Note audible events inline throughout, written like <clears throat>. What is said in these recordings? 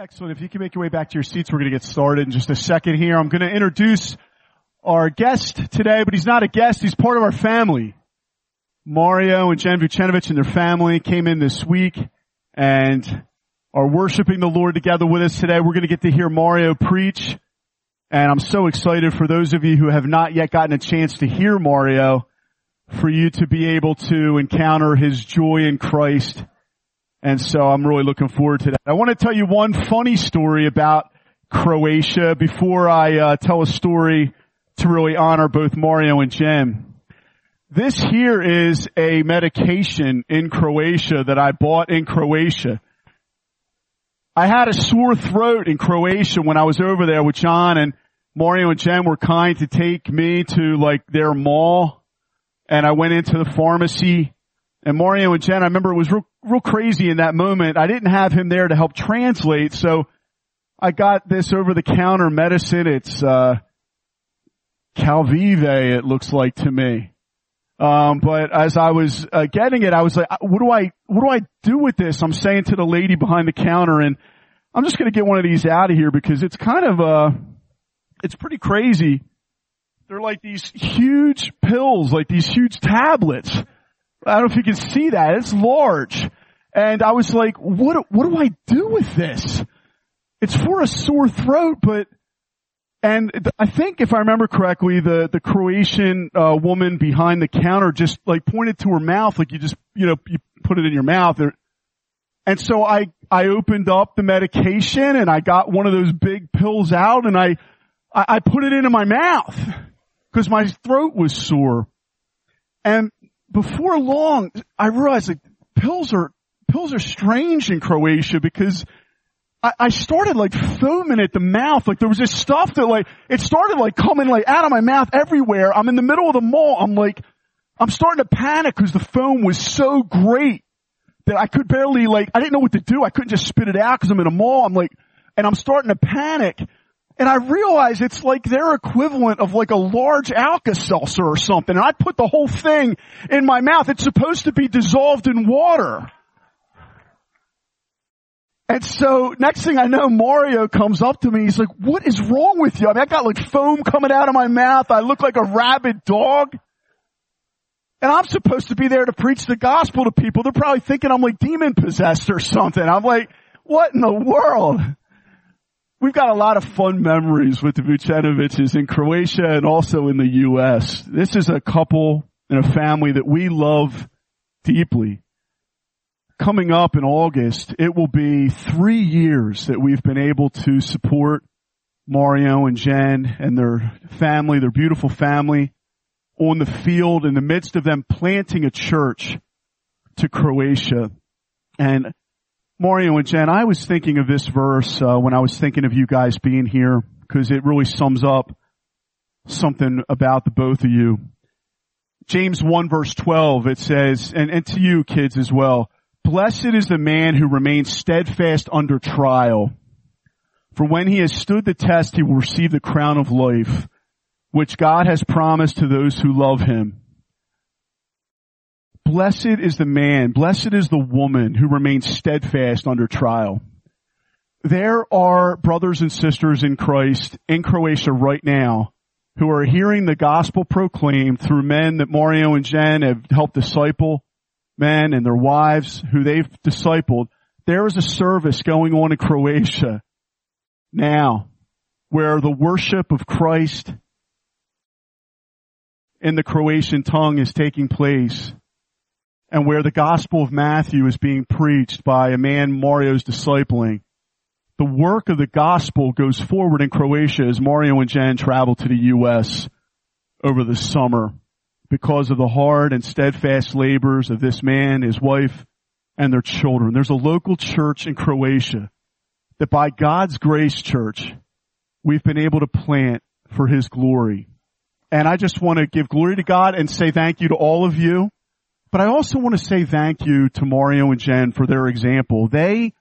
Excellent. If you can make your way back to your seats, we're going to get started in just a second here. I'm going to introduce our guest today, but he's not a guest. He's part of our family. Mario and Jen Vucenovich and their family came in this week and are worshiping the Lord together with us today. We're going to get to hear Mario preach. And I'm so excited for those of you who have not yet gotten a chance to hear Mario, for you to be able to encounter his joy in Christ and so I'm really looking forward to that. I want to tell you one funny story about Croatia before I uh, tell a story to really honor both Mario and Jen. This here is a medication in Croatia that I bought in Croatia. I had a sore throat in Croatia when I was over there with John and Mario and Jen were kind to take me to like their mall and I went into the pharmacy and Mario and Jen, I remember it was real, real crazy in that moment. I didn't have him there to help translate, so I got this over the counter medicine. It's, uh, Calvive, it looks like to me. Um, but as I was uh, getting it, I was like, what do I, what do I do with this? I'm saying to the lady behind the counter and I'm just going to get one of these out of here because it's kind of, uh, it's pretty crazy. They're like these huge pills, like these huge tablets. I don't know if you can see that. It's large. And I was like, what, what do I do with this? It's for a sore throat, but, and I think if I remember correctly, the, the Croatian, uh, woman behind the counter just like pointed to her mouth, like you just, you know, you put it in your mouth. And so I, I opened up the medication and I got one of those big pills out and I, I, I put it into my mouth because my throat was sore. And before long, I realized like pills are, pills are strange in Croatia because I, I started like foaming at the mouth. Like there was this stuff that like, it started like coming like out of my mouth everywhere. I'm in the middle of the mall. I'm like, I'm starting to panic because the foam was so great that I could barely like, I didn't know what to do. I couldn't just spit it out because I'm in a mall. I'm like, and I'm starting to panic. And I realize it's like their equivalent of like a large Alka-Seltzer or something. And I put the whole thing in my mouth. It's supposed to be dissolved in water. And so next thing I know, Mario comes up to me. He's like, what is wrong with you? I mean, I got like foam coming out of my mouth. I look like a rabid dog. And I'm supposed to be there to preach the gospel to people. They're probably thinking I'm like demon possessed or something. I'm like, what in the world? We've got a lot of fun memories with the Vucenoviches in Croatia and also in the U.S. This is a couple and a family that we love deeply. Coming up in August, it will be three years that we've been able to support Mario and Jen and their family, their beautiful family on the field in the midst of them planting a church to Croatia. And Mario and Jen, I was thinking of this verse uh, when I was thinking of you guys being here because it really sums up something about the both of you. James 1 verse 12, it says, and, and to you kids as well, blessed is the man who remains steadfast under trial. For when he has stood the test, he will receive the crown of life, which God has promised to those who love him. Blessed is the man, blessed is the woman who remains steadfast under trial. There are brothers and sisters in Christ in Croatia right now who are hearing the gospel proclaimed through men that Mario and Jen have helped disciple, men and their wives who they've discipled. There is a service going on in Croatia now where the worship of Christ in the Croatian tongue is taking place and where the Gospel of Matthew is being preached by a man Mario's discipling. The work of the gospel goes forward in Croatia as Mario and Jen travel to the U.S. over the summer because of the hard and steadfast labors of this man, his wife, and their children. There's a local church in Croatia that by God's grace church, we've been able to plant for his glory. And I just want to give glory to God and say thank you to all of you but I also want to say thank you to Mario and Jen for their example. They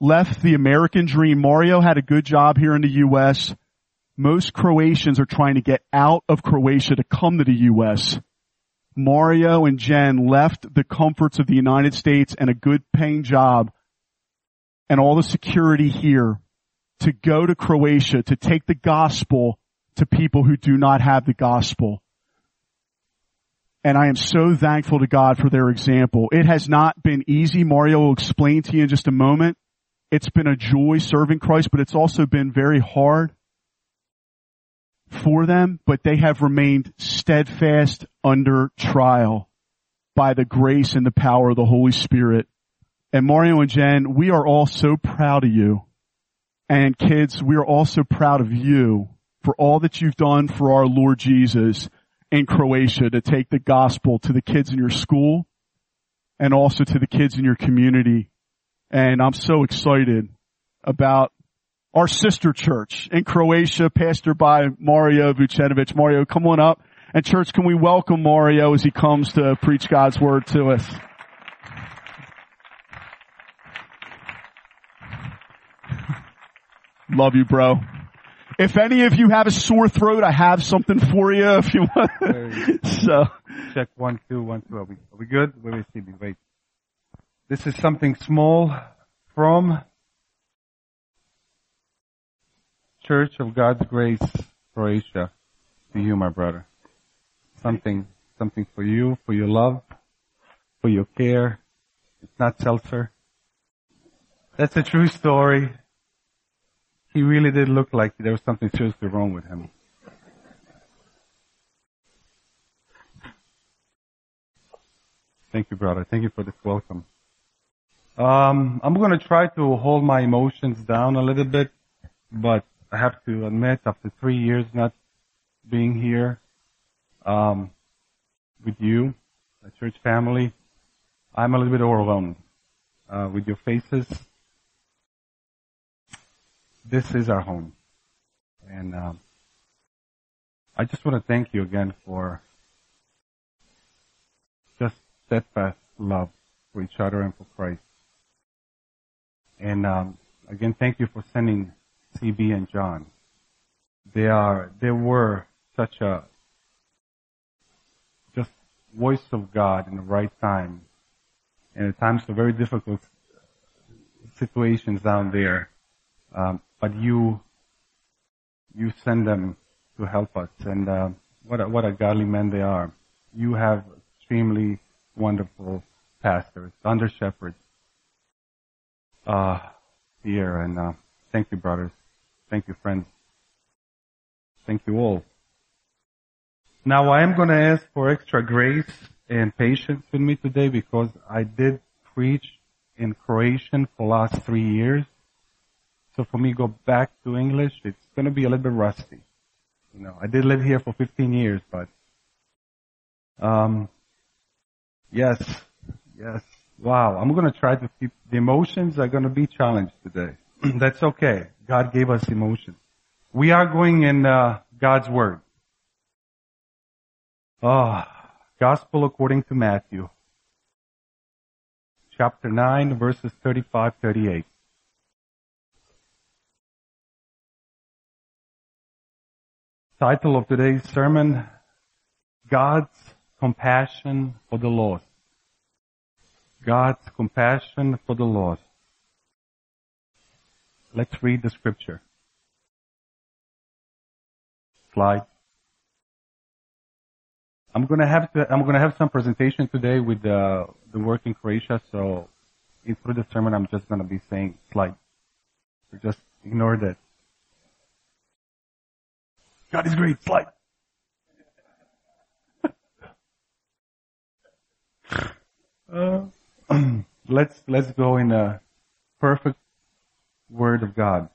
left the American dream. Mario had a good job here in the U.S. Most Croatians are trying to get out of Croatia to come to the U.S. Mario and Jen left the comforts of the United States and a good paying job and all the security here to go to Croatia to take the gospel to people who do not have the gospel. And I am so thankful to God for their example. It has not been easy. Mario will explain to you in just a moment. It's been a joy serving Christ, but it's also been very hard for them, but they have remained steadfast under trial by the grace and the power of the Holy Spirit. And Mario and Jen, we are all so proud of you. And kids, we are also proud of you for all that you've done for our Lord Jesus in Croatia to take the gospel to the kids in your school and also to the kids in your community. And I'm so excited about our sister church in Croatia, pastored by Mario Vucenovic. Mario, come on up. And church, can we welcome Mario as he comes to preach God's word to us? <laughs> Love you, bro. If any of you have a sore throat, I have something for you if you want. <laughs> so. Check one, two, one, two. Are we, are we good? Wait, wait, Stevie, wait. This is something small from Church of God's Grace, Croatia, to you, my brother. Something, something for you, for your love, for your care. It's not seltzer. That's a true story he really did look like there was something seriously wrong with him. Thank you, brother. Thank you for this welcome. Um, I'm going to try to hold my emotions down a little bit, but I have to admit, after three years not being here um, with you, a church family, I'm a little bit overwhelmed uh, with your faces, this is our home. And um, I just want to thank you again for just steadfast love for each other and for Christ. And um, again, thank you for sending CB and John. They are, they were such a just voice of God in the right time, and at times of very difficult situations down there. Um, but you you send them to help us, and uh, what a, what a godly men they are. You have extremely wonderful pastors, under shepherds uh, here, and uh, thank you, brothers. Thank you, friends. Thank you all. Now I am going to ask for extra grace and patience with me today because I did preach in Croatian for last three years. So for me, go back to English, it's going to be a little bit rusty. You know, I did live here for 15 years, but um, yes, yes, wow. I'm going to try to keep the emotions are going to be challenged today. <clears throat> That's okay. God gave us emotions. We are going in uh, God's word. Ah, oh, Gospel according to Matthew, chapter 9, verses 35, 38. Title of today's sermon, God's compassion for the lost. God's compassion for the lost. Let's read the scripture. Slide. I'm gonna have to, I'm gonna have some presentation today with the, the work in Croatia, so through the sermon I'm just gonna be saying slide. So just ignore that. God is great. Slide. uh, <clears throat> let's let's go in a perfect word of God.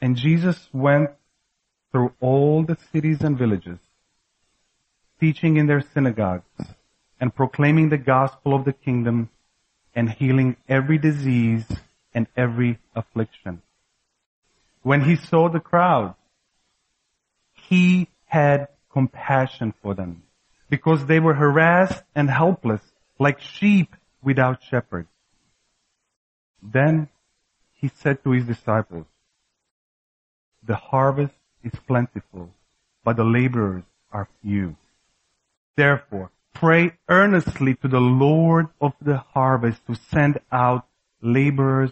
And Jesus went through all the cities and villages, teaching in their synagogues and proclaiming the gospel of the kingdom and healing every disease and every affliction when he saw the crowd, he had compassion for them because they were harassed and helpless like sheep without shepherd. Then he said to his disciples, the harvest is plentiful, but the laborers are few. Therefore, Pray earnestly to the Lord of the harvest to send out laborers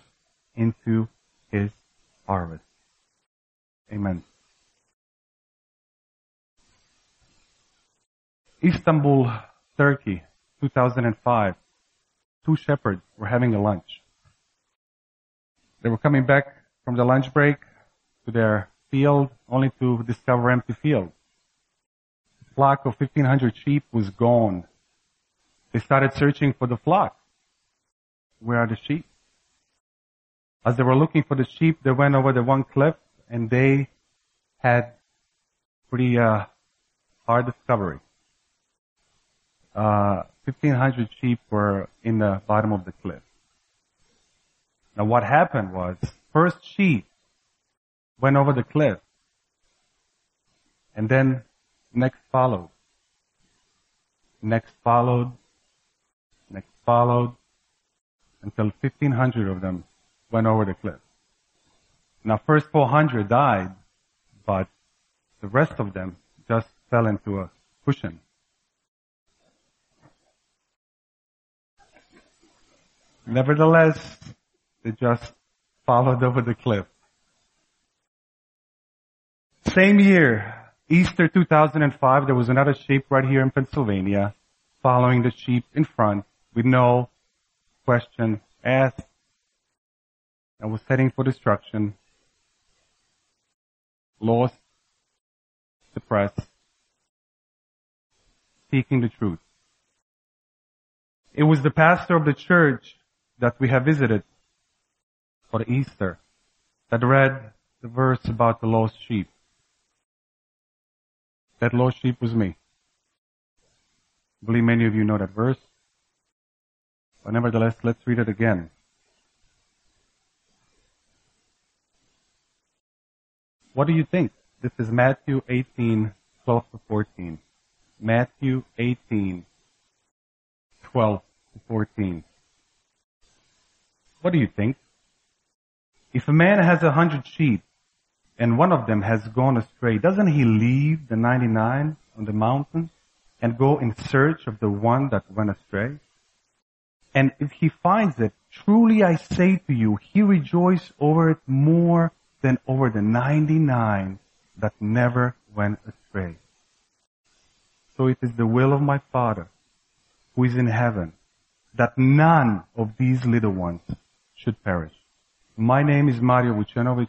into his harvest. Amen. Istanbul, Turkey, 2005. Two shepherds were having a lunch. They were coming back from the lunch break to their field only to discover empty field. The flock of 1500 sheep was gone. They started searching for the flock. Where are the sheep? As they were looking for the sheep, they went over the one cliff and they had pretty uh, hard discovery. Uh, 1500 sheep were in the bottom of the cliff. Now what happened was, first sheep went over the cliff, and then next followed. Next followed, next followed, until 1500 of them went over the cliff. Now first 400 died, but the rest of them just fell into a cushion. Nevertheless, they just followed over the cliff. Same year, Easter 2005, there was another sheep right here in Pennsylvania following the sheep in front with no question asked and was heading for destruction, lost, depressed, seeking the truth. It was the pastor of the church that we have visited for Easter that read the verse about the lost sheep. That lost sheep was me. I believe many of you know that verse. But nevertheless, let's read it again. What do you think? This is Matthew 18, 12 to 14. Matthew 18, 12 to 14. What do you think? If a man has a hundred sheep and one of them has gone astray, doesn't he leave the 99 on the mountain and go in search of the one that went astray? And if he finds it, truly I say to you, he rejoices over it more than over the 99 that never went astray. So it is the will of my Father who is in heaven that none of these little ones should perish. My name is Mario Vucenovic.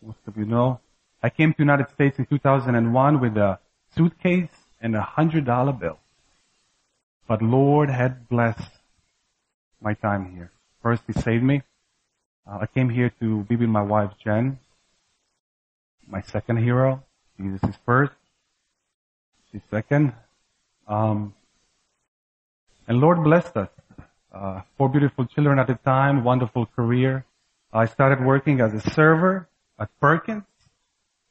Most of you know. I came to the United States in 2001 with a suitcase and a hundred dollar bill. But Lord had blessed my time here. First, He saved me. Uh, I came here to be with my wife Jen. My second hero. Jesus is first. She's second. Um, and Lord blessed us. Uh, four beautiful children at the time, wonderful career. I started working as a server at Perkins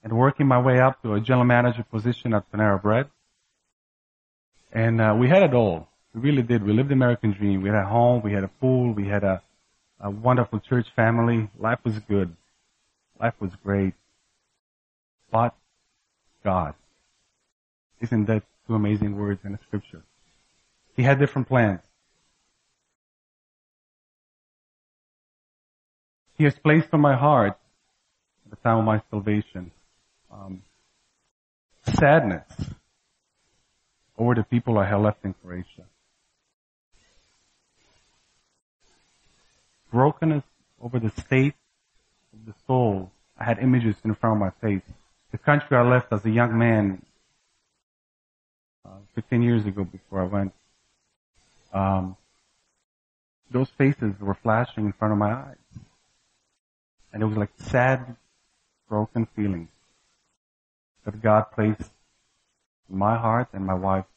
and working my way up to a general manager position at Panera Bread. And uh, we had it all. We really did. We lived the American dream. We had a home, we had a pool, we had a, a wonderful church family. Life was good. Life was great. But God. Isn't that two amazing words in the scripture? He had different plans. He has placed on my heart at the time of my salvation um, sadness over the people I had left in Croatia. Brokenness over the state of the soul. I had images in front of my face. The country I left as a young man uh, 15 years ago before I went. Um, those faces were flashing in front of my eyes. And it was like sad, broken feelings that God placed in my heart and my wife's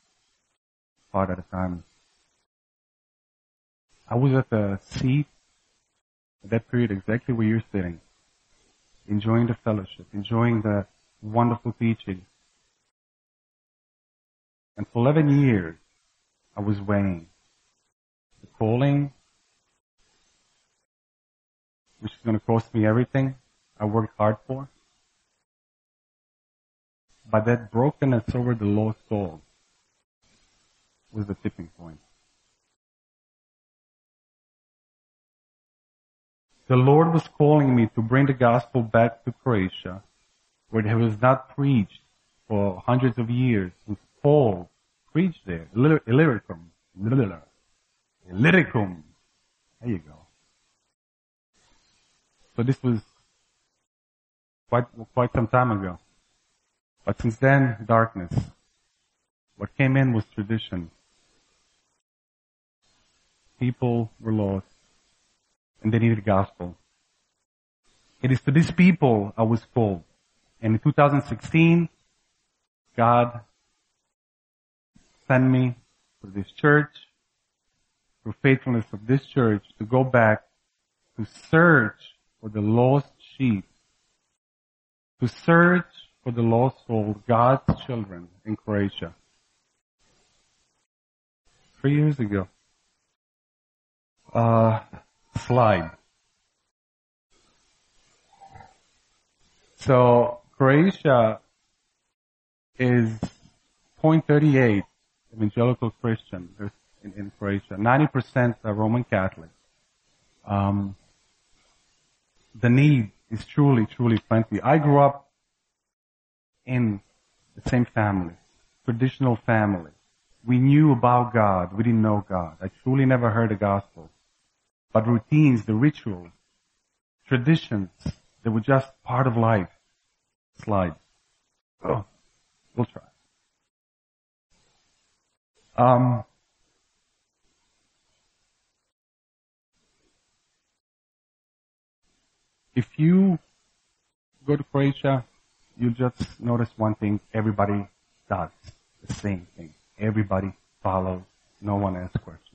heart at a time. I was at the seat at that period exactly where you're sitting, enjoying the fellowship, enjoying the wonderful teaching. And for 11 years, I was weighing the calling which is going to cost me everything I worked hard for. But that brokenness over the lost soul was the tipping point. The Lord was calling me to bring the gospel back to Croatia, where it was not preached for hundreds of years. Paul preached there, Illyricum, Illyricum. There you go. So this was quite, quite some time ago. But since then, darkness. What came in was tradition. People were lost and they needed gospel. It is to these people I was called. And in 2016, God sent me to this church, through faithfulness of this church, to go back to search for the lost sheep, to search for the lost soul, God's children in Croatia. Three years ago. Uh, slide. So Croatia is 0.38 evangelical Christian in, in Croatia. 90% are Roman Catholic. Um, the need is truly, truly plenty. I grew up in the same family, traditional family. We knew about God. We didn't know God. I truly never heard the gospel. But routines, the rituals, traditions, they were just part of life. Slide. Oh, we'll try. Um, if you go to Croatia, you just notice one thing, everybody does the same thing. Everybody follows. No one asks questions.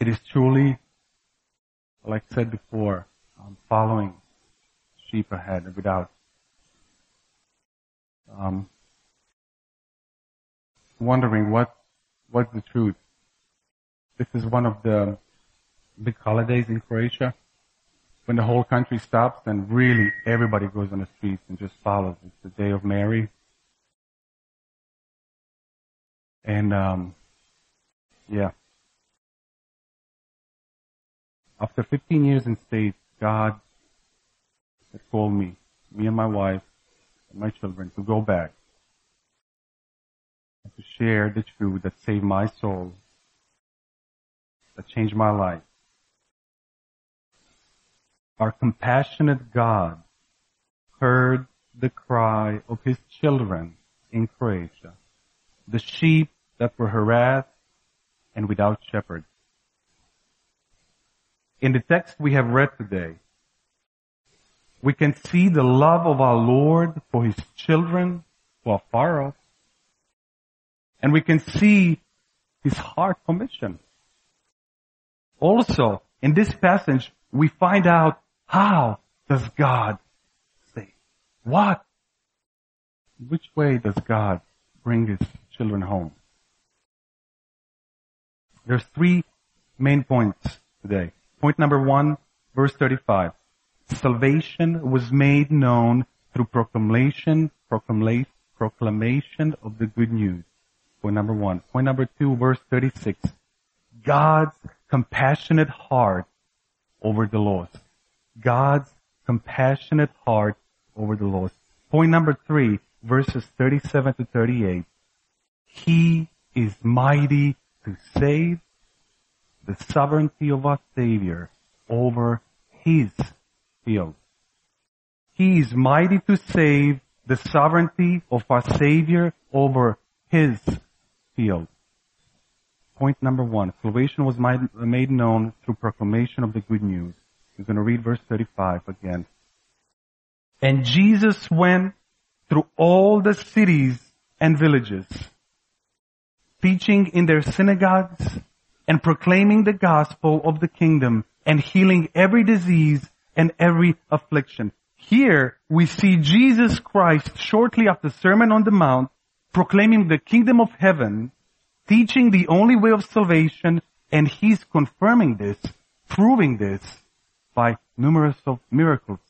It is truly, like I said before, um, following sheep ahead without um, wondering what what's the truth. This is one of the big holidays in Croatia when the whole country stops and really everybody goes on the streets and just follows. It's the day of Mary. And um, yeah. After 15 years in state, God had called me, me and my wife and my children, to go back and to share the truth that saved my soul, that changed my life. Our compassionate God heard the cry of his children in Croatia, the sheep that were harassed and without shepherds. In the text we have read today, we can see the love of our Lord for his children who are far off. And we can see his heart commission. Also, in this passage, we find out how does God save? What? Which way does God bring his children home? There's three main points today. Point number one, verse 35. Salvation was made known through proclamation, proclamation proclamation of the good news. Point number one. Point number two, verse 36. God's compassionate heart over the lost. God's compassionate heart over the lost. Point number three, verses 37 to 38. He is mighty to save the sovereignty of our Savior over His field. He is mighty to save the sovereignty of our Savior over His field. Point number one. Salvation was made known through proclamation of the good news. We're going to read verse 35 again. And Jesus went through all the cities and villages, teaching in their synagogues and proclaiming the gospel of the kingdom and healing every disease and every affliction. Here we see Jesus Christ shortly after Sermon on the Mount proclaiming the kingdom of heaven, teaching the only way of salvation, and he's confirming this, proving this by numerous of miracles.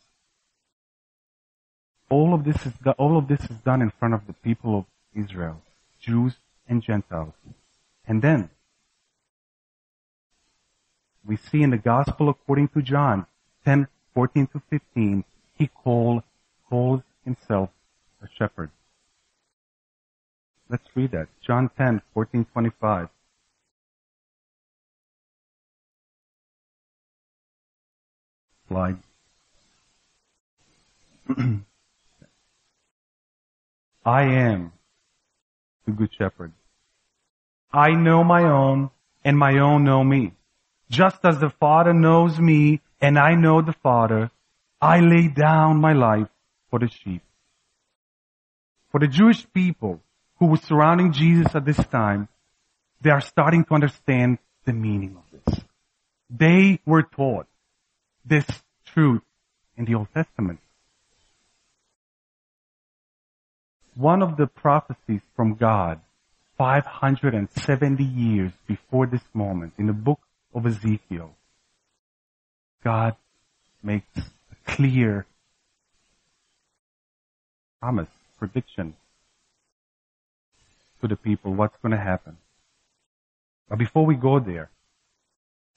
All of this is all of this is done in front of the people of Israel, Jews and Gentiles. And then we see in the gospel according to John 10, 14 to 15, he call, calls himself a shepherd. Let's read that. John 10, 14, 25. Slide. <clears throat> I am the good shepherd. I know my own and my own know me. Just as the Father knows me and I know the Father, I lay down my life for the sheep. For the Jewish people who were surrounding Jesus at this time, they are starting to understand the meaning of this. They were taught this truth in the Old Testament. One of the prophecies from God 570 years before this moment in the book of Ezekiel, God makes a clear promise, prediction to the people what's going to happen. But before we go there,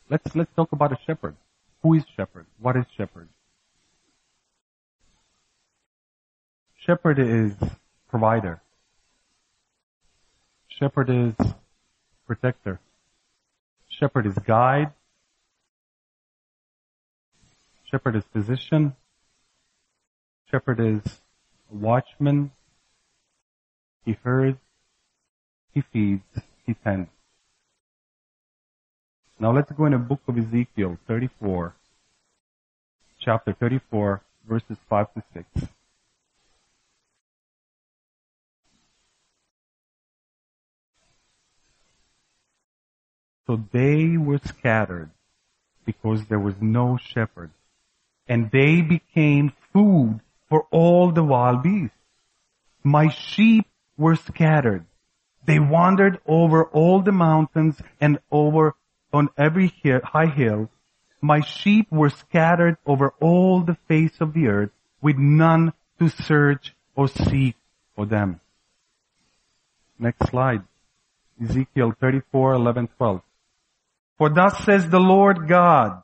let's let's talk about a shepherd. Who is shepherd? What is shepherd? Shepherd is provider. Shepherd is protector. Shepherd is guide. Shepherd is physician. Shepherd is watchman. He herds. He feeds. He tends. Now let's go in the book of Ezekiel 34, chapter 34, verses 5 to 6. So they were scattered because there was no shepherd. And they became food for all the wild beasts. My sheep were scattered. They wandered over all the mountains and over on every high hill. My sheep were scattered over all the face of the earth with none to search or seek for them. Next slide. Ezekiel 34, 11, 12. For thus says the Lord God,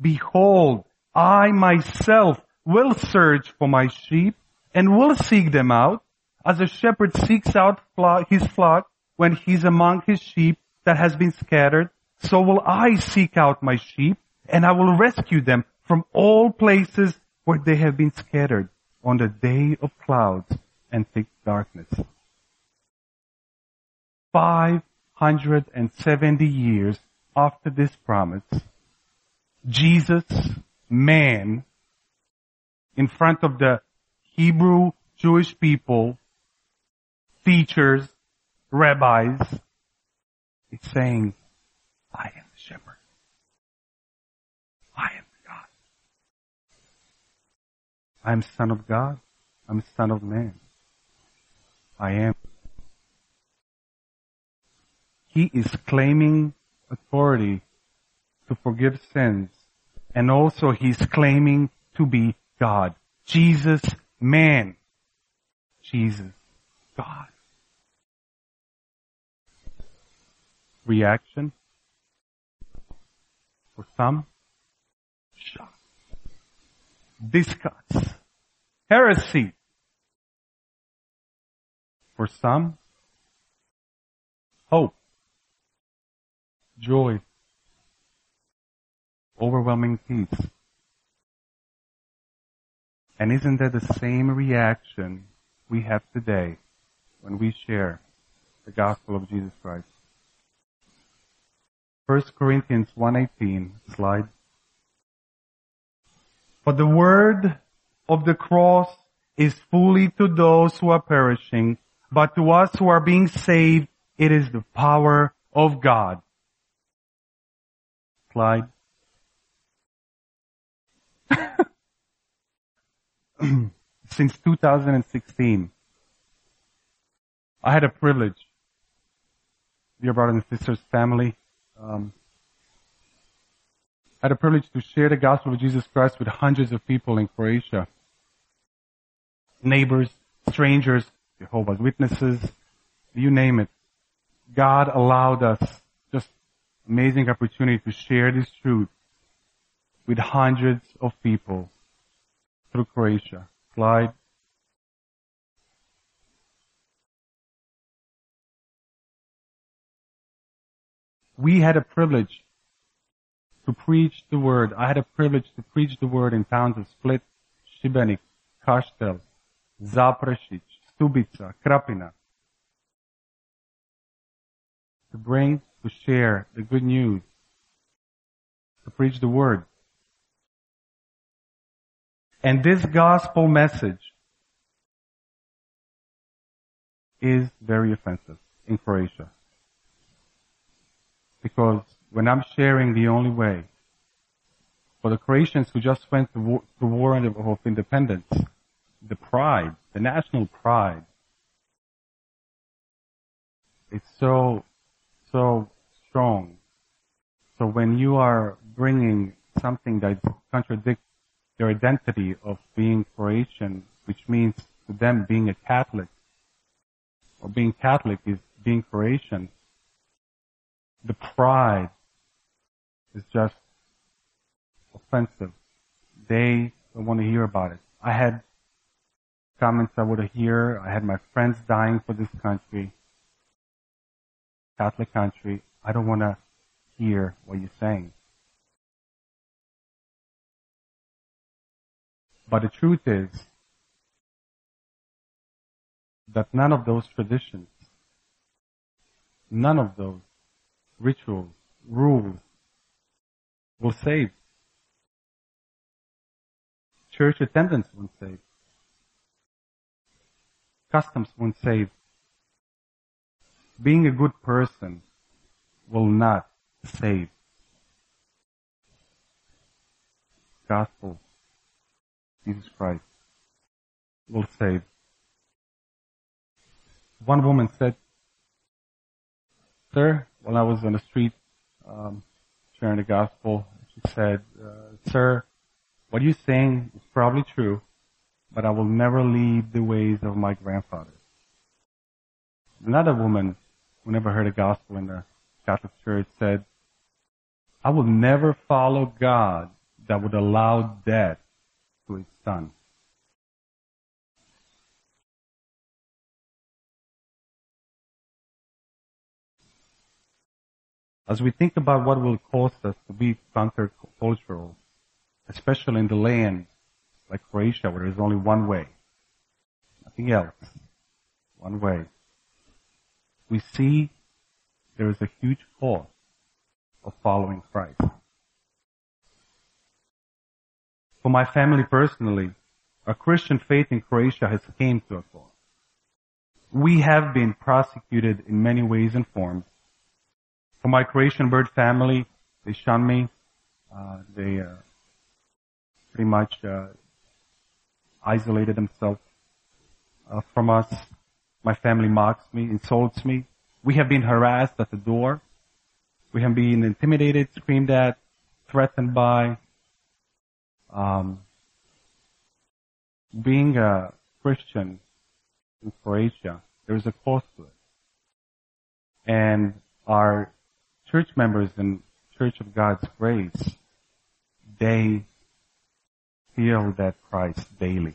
Behold, I myself will search for my sheep and will seek them out as a shepherd seeks out his flock when he's among his sheep that has been scattered. So will I seek out my sheep and I will rescue them from all places where they have been scattered on the day of clouds and thick darkness. 570 years after this promise, Jesus, man, in front of the Hebrew Jewish people, teachers, rabbis, it's saying, I am the shepherd. I am God. I am son of God. I'm son of man. I am. He is claiming authority to forgive sins. And also he's claiming to be God. Jesus, man. Jesus, God. Reaction? For some, shock. Disgust. Heresy. For some, hope joy, overwhelming peace. And isn't that the same reaction we have today when we share the gospel of Jesus Christ? 1 Corinthians 1.18, slide. For the word of the cross is fully to those who are perishing, but to us who are being saved, it is the power of God slide. <laughs> Since 2016, I had a privilege, dear brothers and sisters, family, um, I had a privilege to share the gospel of Jesus Christ with hundreds of people in Croatia. Neighbors, strangers, Jehovah's Witnesses, you name it. God allowed us amazing opportunity to share this truth with hundreds of people through Croatia. Slide. We had a privilege to preach the word. I had a privilege to preach the word in towns of Split, Šibenik, Kaštel, Zaprešić, Stubica, Krapina. To bring, to share the good news, to preach the word. And this gospel message is very offensive in Croatia. Because when I'm sharing the only way for the Croatians who just went to war, to war of independence, the pride, the national pride, it's so, so strong. So when you are bringing something that contradicts their identity of being Croatian, which means to them being a Catholic, or being Catholic is being Croatian, the pride is just offensive. They don't want to hear about it. I had comments I would hear. I had my friends dying for this country, Catholic country. I don't want to hear what you're saying. But the truth is that none of those traditions, none of those rituals, rules, will save. Church attendance won't save. Customs won't save. Being a good person will not save. Gospel, Jesus Christ, will save. One woman said, Sir, while I was on the street um, sharing the gospel, she said, uh, Sir, what you're saying is probably true, but I will never leave the ways of my grandfather. Another woman who never heard the gospel in the Catholic Church said, I will never follow God that would allow death to his son. As we think about what will cost us to be countercultural, especially in the land like Croatia where there's only one way, nothing else, one way, we see there is a huge cost of following Christ. For my family personally, our Christian faith in Croatia has came to a cost. We have been prosecuted in many ways and forms for my Croatian bird family, they shun me. Uh, they uh, pretty much uh, isolated themselves uh, from us. My family mocks me, insults me. We have been harassed at the door. We have been intimidated, screamed at, threatened by. Um, being a Christian in Croatia, there's a cost to it. And our church members in Church of God's Grace, they feel that Christ daily.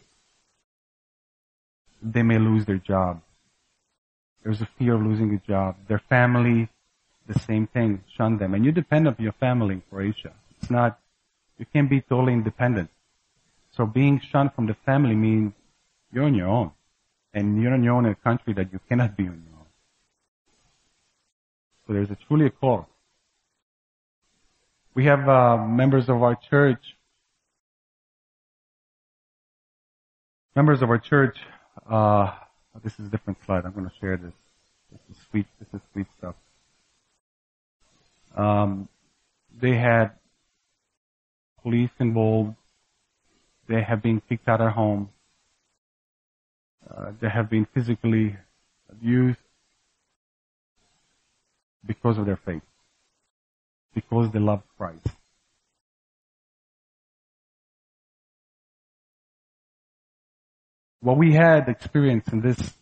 They may lose their job. There's a fear of losing a job. Their family, the same thing, shun them. And you depend on your family in Croatia. It's not, you can't be totally independent. So being shunned from the family means you're on your own. And you're on your own in a country that you cannot be on your own. So there's a truly a call. We have uh, members of our church. Members of our church. Uh, this is a different slide. I'm going to share this. This is sweet. This is sweet stuff. Um, they had police involved. They have been kicked out of home. Uh, they have been physically abused because of their faith, because they love Christ. What we had experienced in this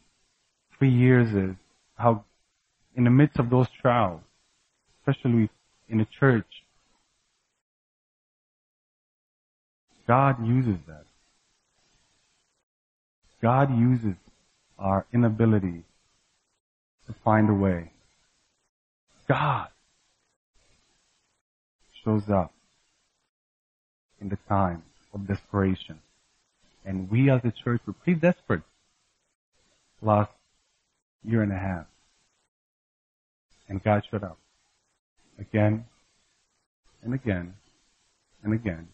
three years is how in the midst of those trials, especially in the church, God uses that. God uses our inability to find a way. God shows up in the time of desperation. And we as a church were pretty desperate last year and a half. And God showed up again and again and again.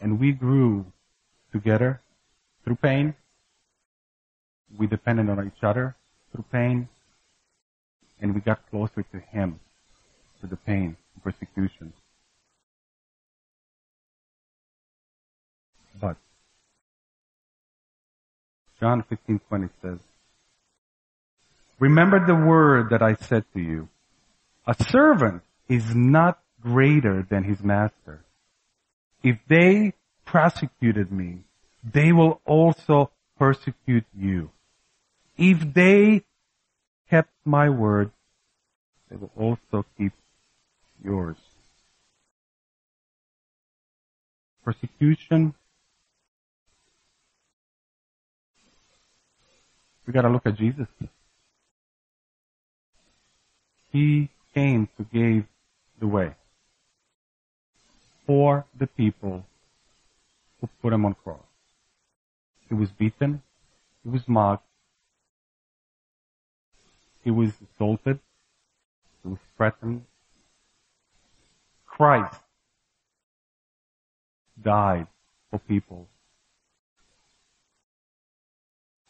And we grew together through pain. We depended on each other through pain. And we got closer to Him through the pain and persecution. But John 15:20 says, Remember the word that I said to you. A servant is not greater than his master. If they persecuted me, they will also persecute you. If they kept my word, they will also keep yours. Persecution. We gotta look at Jesus. He came to give the way for the people who put him on cross. He was beaten. He was mocked. He was assaulted. He was threatened. Christ died for people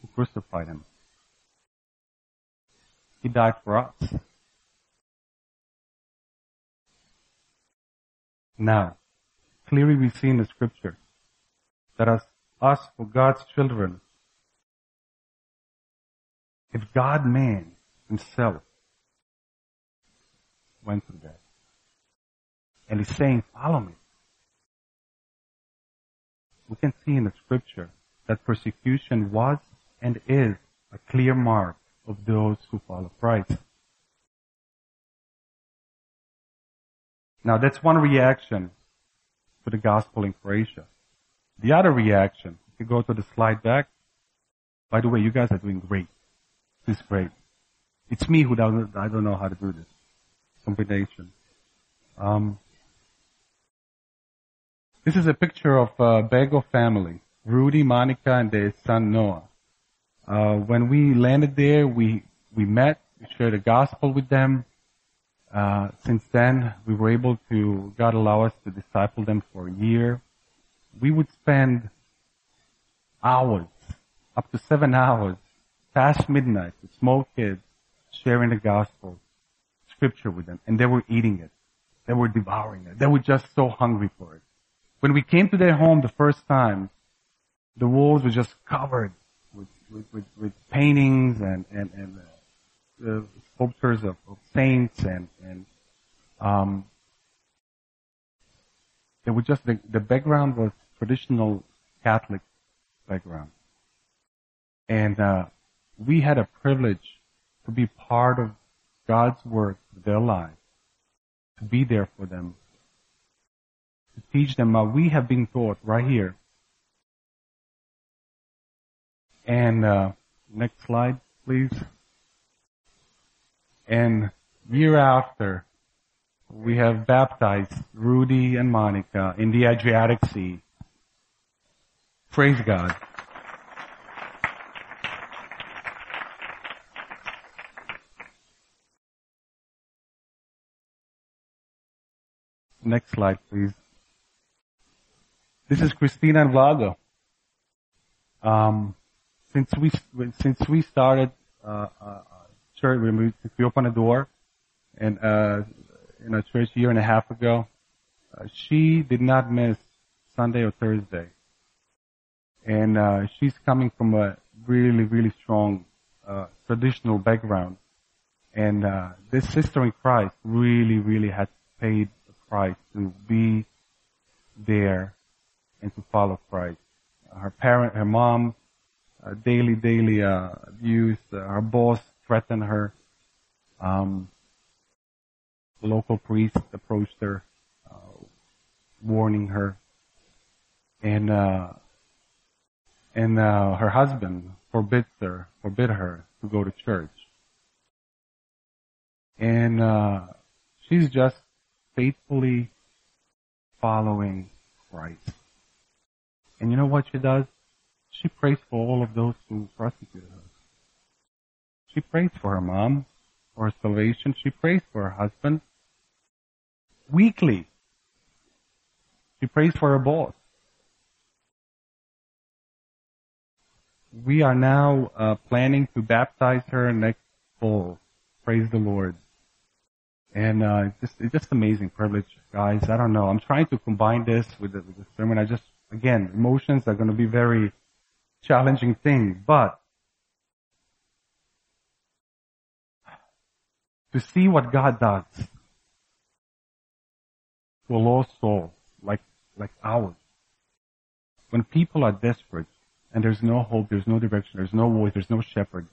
who crucified him. He died for us. Now, clearly we see in the scripture that as us for God's children, if God man himself went through that and he's saying, follow me. We can see in the scripture that persecution was and is a clear mark of those who follow Christ. Now that's one reaction to the gospel in Croatia. The other reaction, if you go to the slide back, by the way, you guys are doing great. This is great. It's me who doesn't, I don't know how to do this combination. Um, this is a picture of a Bego family, Rudy, Monica, and their son Noah. Uh, when we landed there, we we met, we shared the gospel with them. Uh, since then, we were able to, God allow us to disciple them for a year. We would spend hours, up to seven hours, past midnight with small kids, sharing the gospel, scripture with them, and they were eating it. They were devouring it. They were just so hungry for it. When we came to their home the first time, the walls were just covered with, with, with, paintings and, and, and uh, sculptures of, of saints and, and um, it was just the, the background was traditional Catholic background. And uh, we had a privilege to be part of God's work of their lives, to be there for them, to teach them what we have been taught right here. And uh, next slide, please. And year after, we have baptized Rudy and Monica in the Adriatic Sea. Praise God. Next slide, please. This is Christina and Vlado. Um, since we since we started uh, uh, church, we, we opened a door, and uh, in a church a year and a half ago, uh, she did not miss Sunday or Thursday, and uh, she's coming from a really really strong uh, traditional background, and uh, this sister in Christ really really had paid the price to be there and to follow Christ. Her parent, her mom, uh, daily, daily uh, abuse. Uh, her boss threatened her Um, the local priest approached her, uh, warning her, and uh, and her husband forbids her, forbid her to go to church, and she's just faithfully following Christ. And you know what she does? She prays for all of those who persecuted her. She prays for her mom, for her salvation. She prays for her husband. Weekly. She prays for her boss. We are now uh, planning to baptize her next fall. Praise the Lord. And uh, it's just it's just amazing privilege, guys. I don't know. I'm trying to combine this with the, with the sermon. I just again emotions are going to be very challenging thing, but to see what God does to a lost soul like like ours. When people are desperate and there's no hope, there's no direction, there's no voice, there's no shepherd,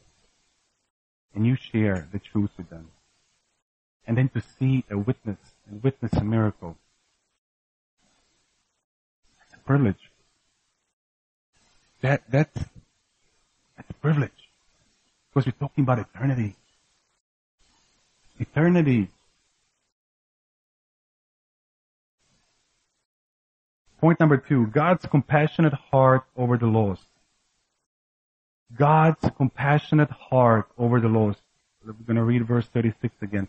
and you share the truth with them, and then to see a witness and witness a miracle, it's a privilege. That that's that's a privilege because we're talking about eternity. Eternity. Point number two, God's compassionate heart over the lost. God's compassionate heart over the lost. We're going to read verse 36 again.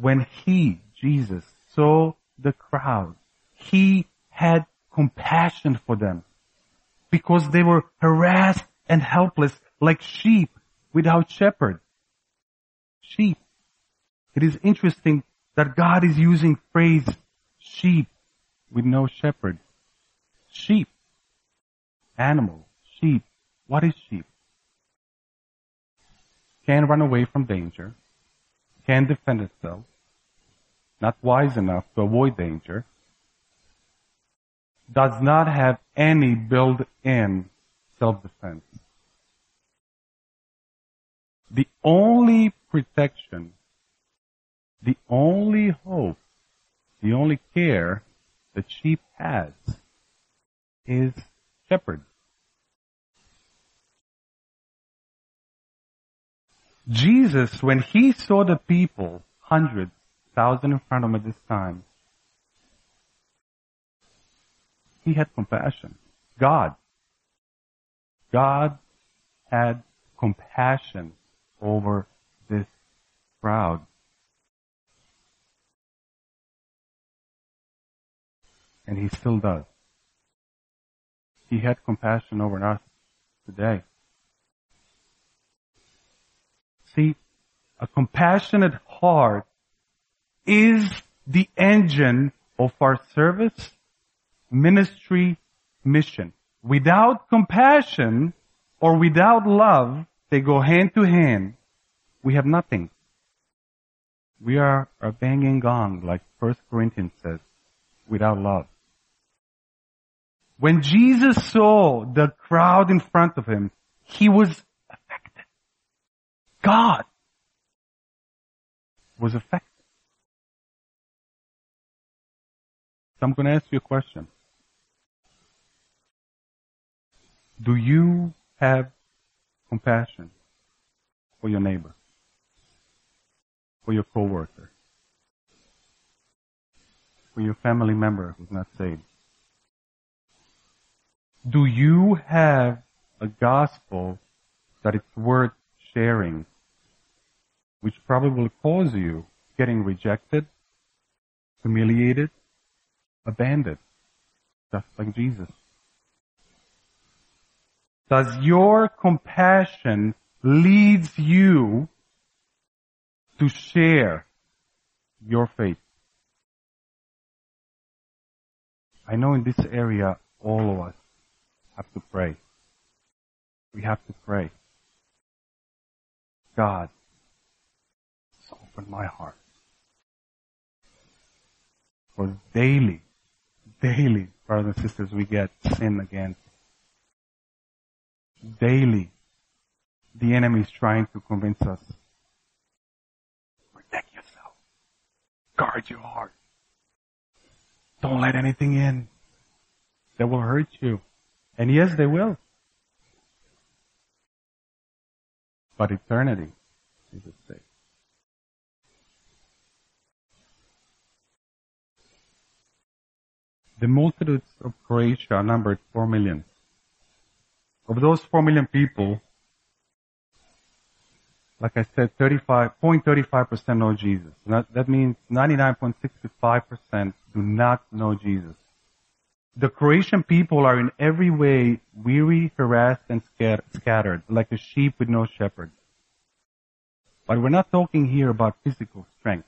When he, Jesus, saw the crowd, he had compassion for them because they were harassed and helpless like sheep without shepherd. Sheep. It is interesting that God is using phrase sheep with no shepherd. Sheep. Animal. Sheep. What is sheep? Can run away from danger. Can defend itself. Not wise enough to avoid danger. Does not have any built-in self-defense. The only protection, the only hope, the only care that sheep has is shepherd. Jesus, when he saw the people, hundreds, thousands in front of him at this time, he had compassion. God. God had compassion over this crowd. And he still does. He had compassion over us today. See, a compassionate heart is the engine of our service, ministry, mission. Without compassion or without love, they go hand to hand. We have nothing. We are a banging gong, like 1 Corinthians says, without love. When Jesus saw the crowd in front of him, he was affected. God was affected. So I'm going to ask you a question. Do you have compassion for your neighbor? For your coworker? For your family member who's not saved? Do you have a gospel that it's worth sharing, which probably will cause you getting rejected, humiliated, abandoned, just like Jesus? Does your compassion leads you to share your faith? I know in this area all of us have to pray. We have to pray. God, open my heart. For daily, daily, brothers and sisters, we get sin against. Daily, the enemy is trying to convince us Protect yourself. Guard your heart. Don't let anything in that will hurt you. And yes, they will. But eternity is at stake. The multitudes of Croatia numbered four million. Of those four million people, like I said, 35.35% know Jesus. That, that means 99.65% do not know Jesus. The Croatian people are in every way weary, harassed, and scattered, like a sheep with no shepherd. But we're not talking here about physical strength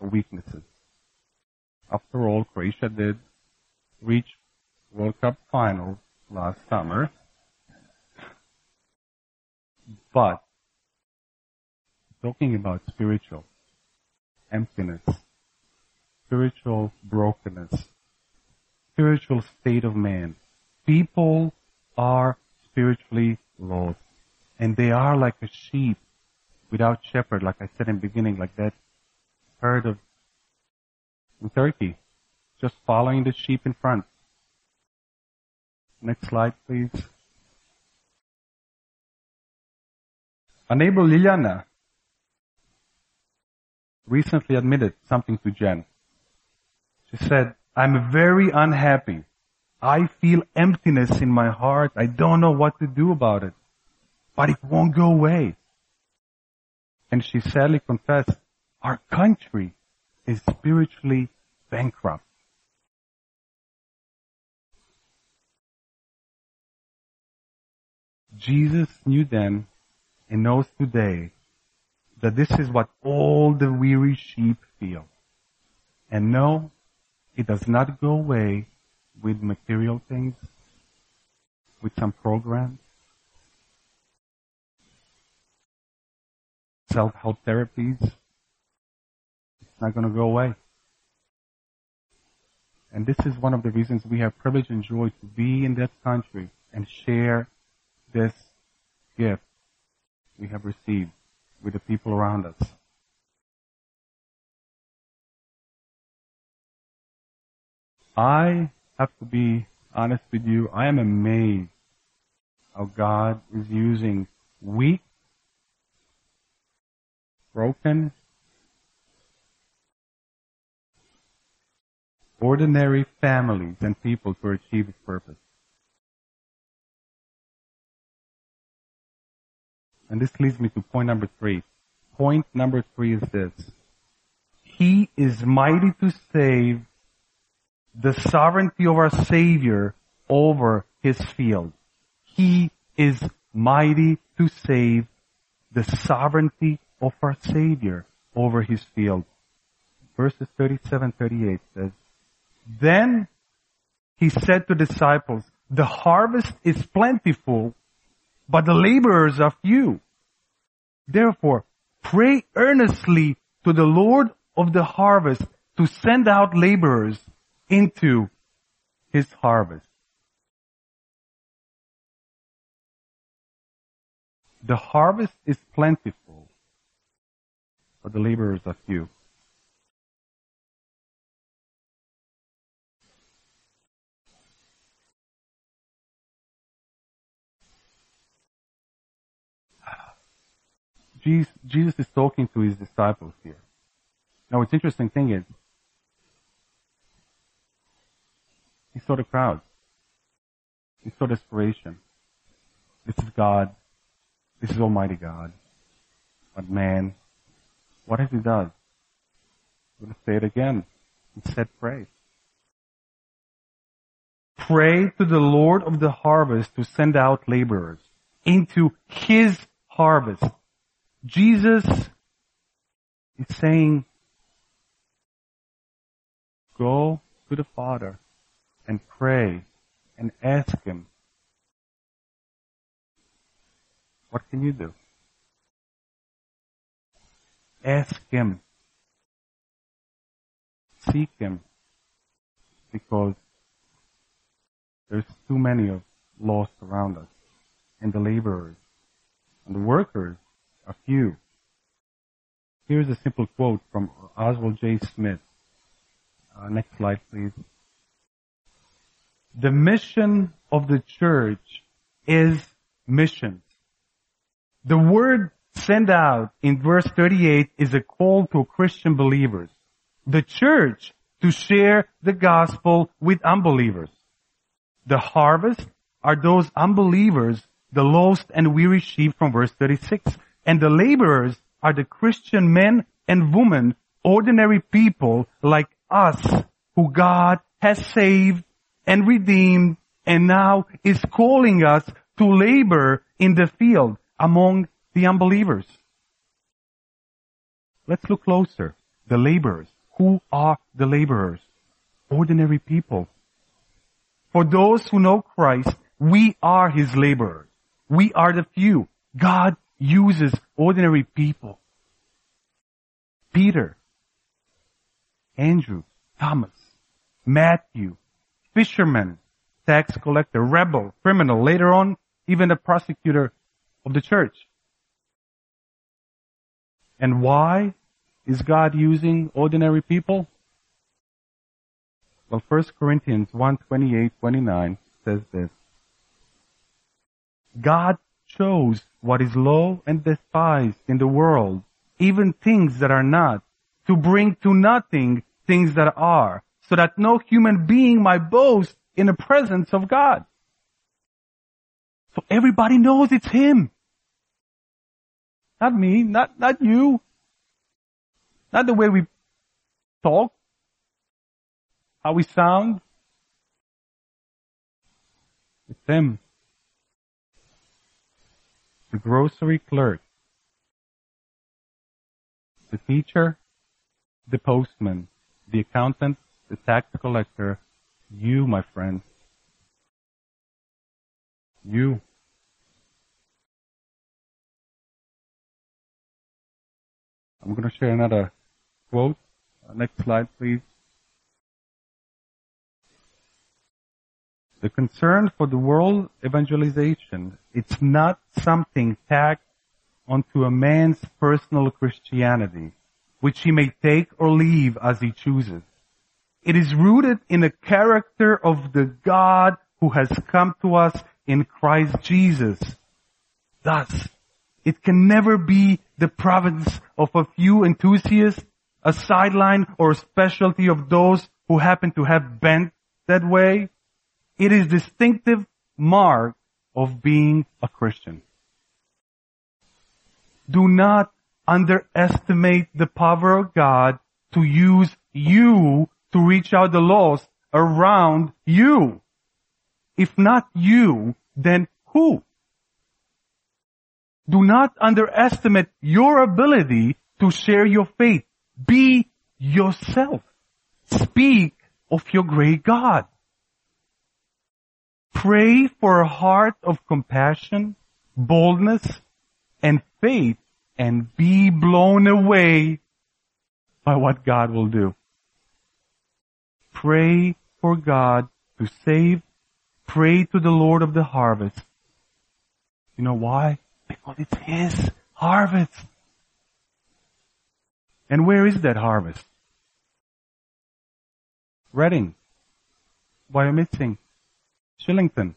or weaknesses. After all, Croatia did reach World Cup final last summer. But talking about spiritual emptiness, spiritual brokenness, spiritual state of man. People are spiritually lost. And they are like a sheep without shepherd, like I said in the beginning, like that herd of in Turkey, just following the sheep in front. Next slide, please. Our neighbor Liliana recently admitted something to Jen. She said, I'm very unhappy. I feel emptiness in my heart. I don't know what to do about it. But it won't go away. And she sadly confessed, our country is spiritually bankrupt. Jesus knew then and knows today that this is what all the weary sheep feel. And no, it does not go away with material things, with some programs, self-help therapies. It's not going to go away. And this is one of the reasons we have privilege and joy to be in this country and share this gift we have received with the people around us. I have to be honest with you. I am amazed how God is using weak, broken, ordinary families and people to achieve His purpose. And this leads me to point number three. Point number three is this. He is mighty to save the sovereignty of our Savior over his field. He is mighty to save the sovereignty of our Savior over his field. Verses 37, 38 says, Then he said to disciples, the harvest is plentiful, but the laborers are few. Therefore, pray earnestly to the Lord of the harvest to send out laborers into his harvest. The harvest is plentiful, but the laborers are few. Jesus is talking to his disciples here. Now, what's interesting thing is, he saw the crowd. He saw desperation. This is God. This is Almighty God. But man, what has he done? I'm going to say it again. He said pray. Pray to the Lord of the harvest to send out laborers into his harvest. Jesus is saying, go to the Father and pray and ask Him, what can you do? Ask Him. Seek Him. Because there's too many of lost around us. And the laborers and the workers a few. Here's a simple quote from Oswald J. Smith. Uh, next slide, please. The mission of the church is mission. The word sent out in verse 38 is a call to Christian believers. The church to share the gospel with unbelievers. The harvest are those unbelievers, the lost and weary sheep from verse 36. And the laborers are the Christian men and women, ordinary people like us who God has saved and redeemed and now is calling us to labor in the field among the unbelievers. Let's look closer. The laborers. Who are the laborers? Ordinary people. For those who know Christ, we are His laborers. We are the few. God uses ordinary people. Peter, Andrew, Thomas, Matthew, fisherman, tax collector, rebel, criminal, later on, even a prosecutor of the church. And why is God using ordinary people? Well, 1 Corinthians 1, 28, 29 says this. God chose what is low and despised in the world, even things that are not, to bring to nothing things that are, so that no human being might boast in the presence of God. So everybody knows it's Him. Not me, not, not you. Not the way we talk, how we sound. It's Him. The grocery clerk. The teacher. The postman. The accountant. The tax collector. You, my friend. You. I'm going to share another quote. Uh, next slide, please. The concern for the world evangelization, it's not something tacked onto a man's personal Christianity, which he may take or leave as he chooses. It is rooted in the character of the God who has come to us in Christ Jesus. Thus, it can never be the province of a few enthusiasts, a sideline or a specialty of those who happen to have bent that way. It is distinctive mark of being a Christian. Do not underestimate the power of God to use you to reach out the lost around you. If not you, then who? Do not underestimate your ability to share your faith. Be yourself. Speak of your great God. Pray for a heart of compassion, boldness, and faith and be blown away by what God will do. Pray for God to save. Pray to the Lord of the harvest. You know why? Because it's His harvest. And where is that harvest? Reading. Wyomissing. Shillington.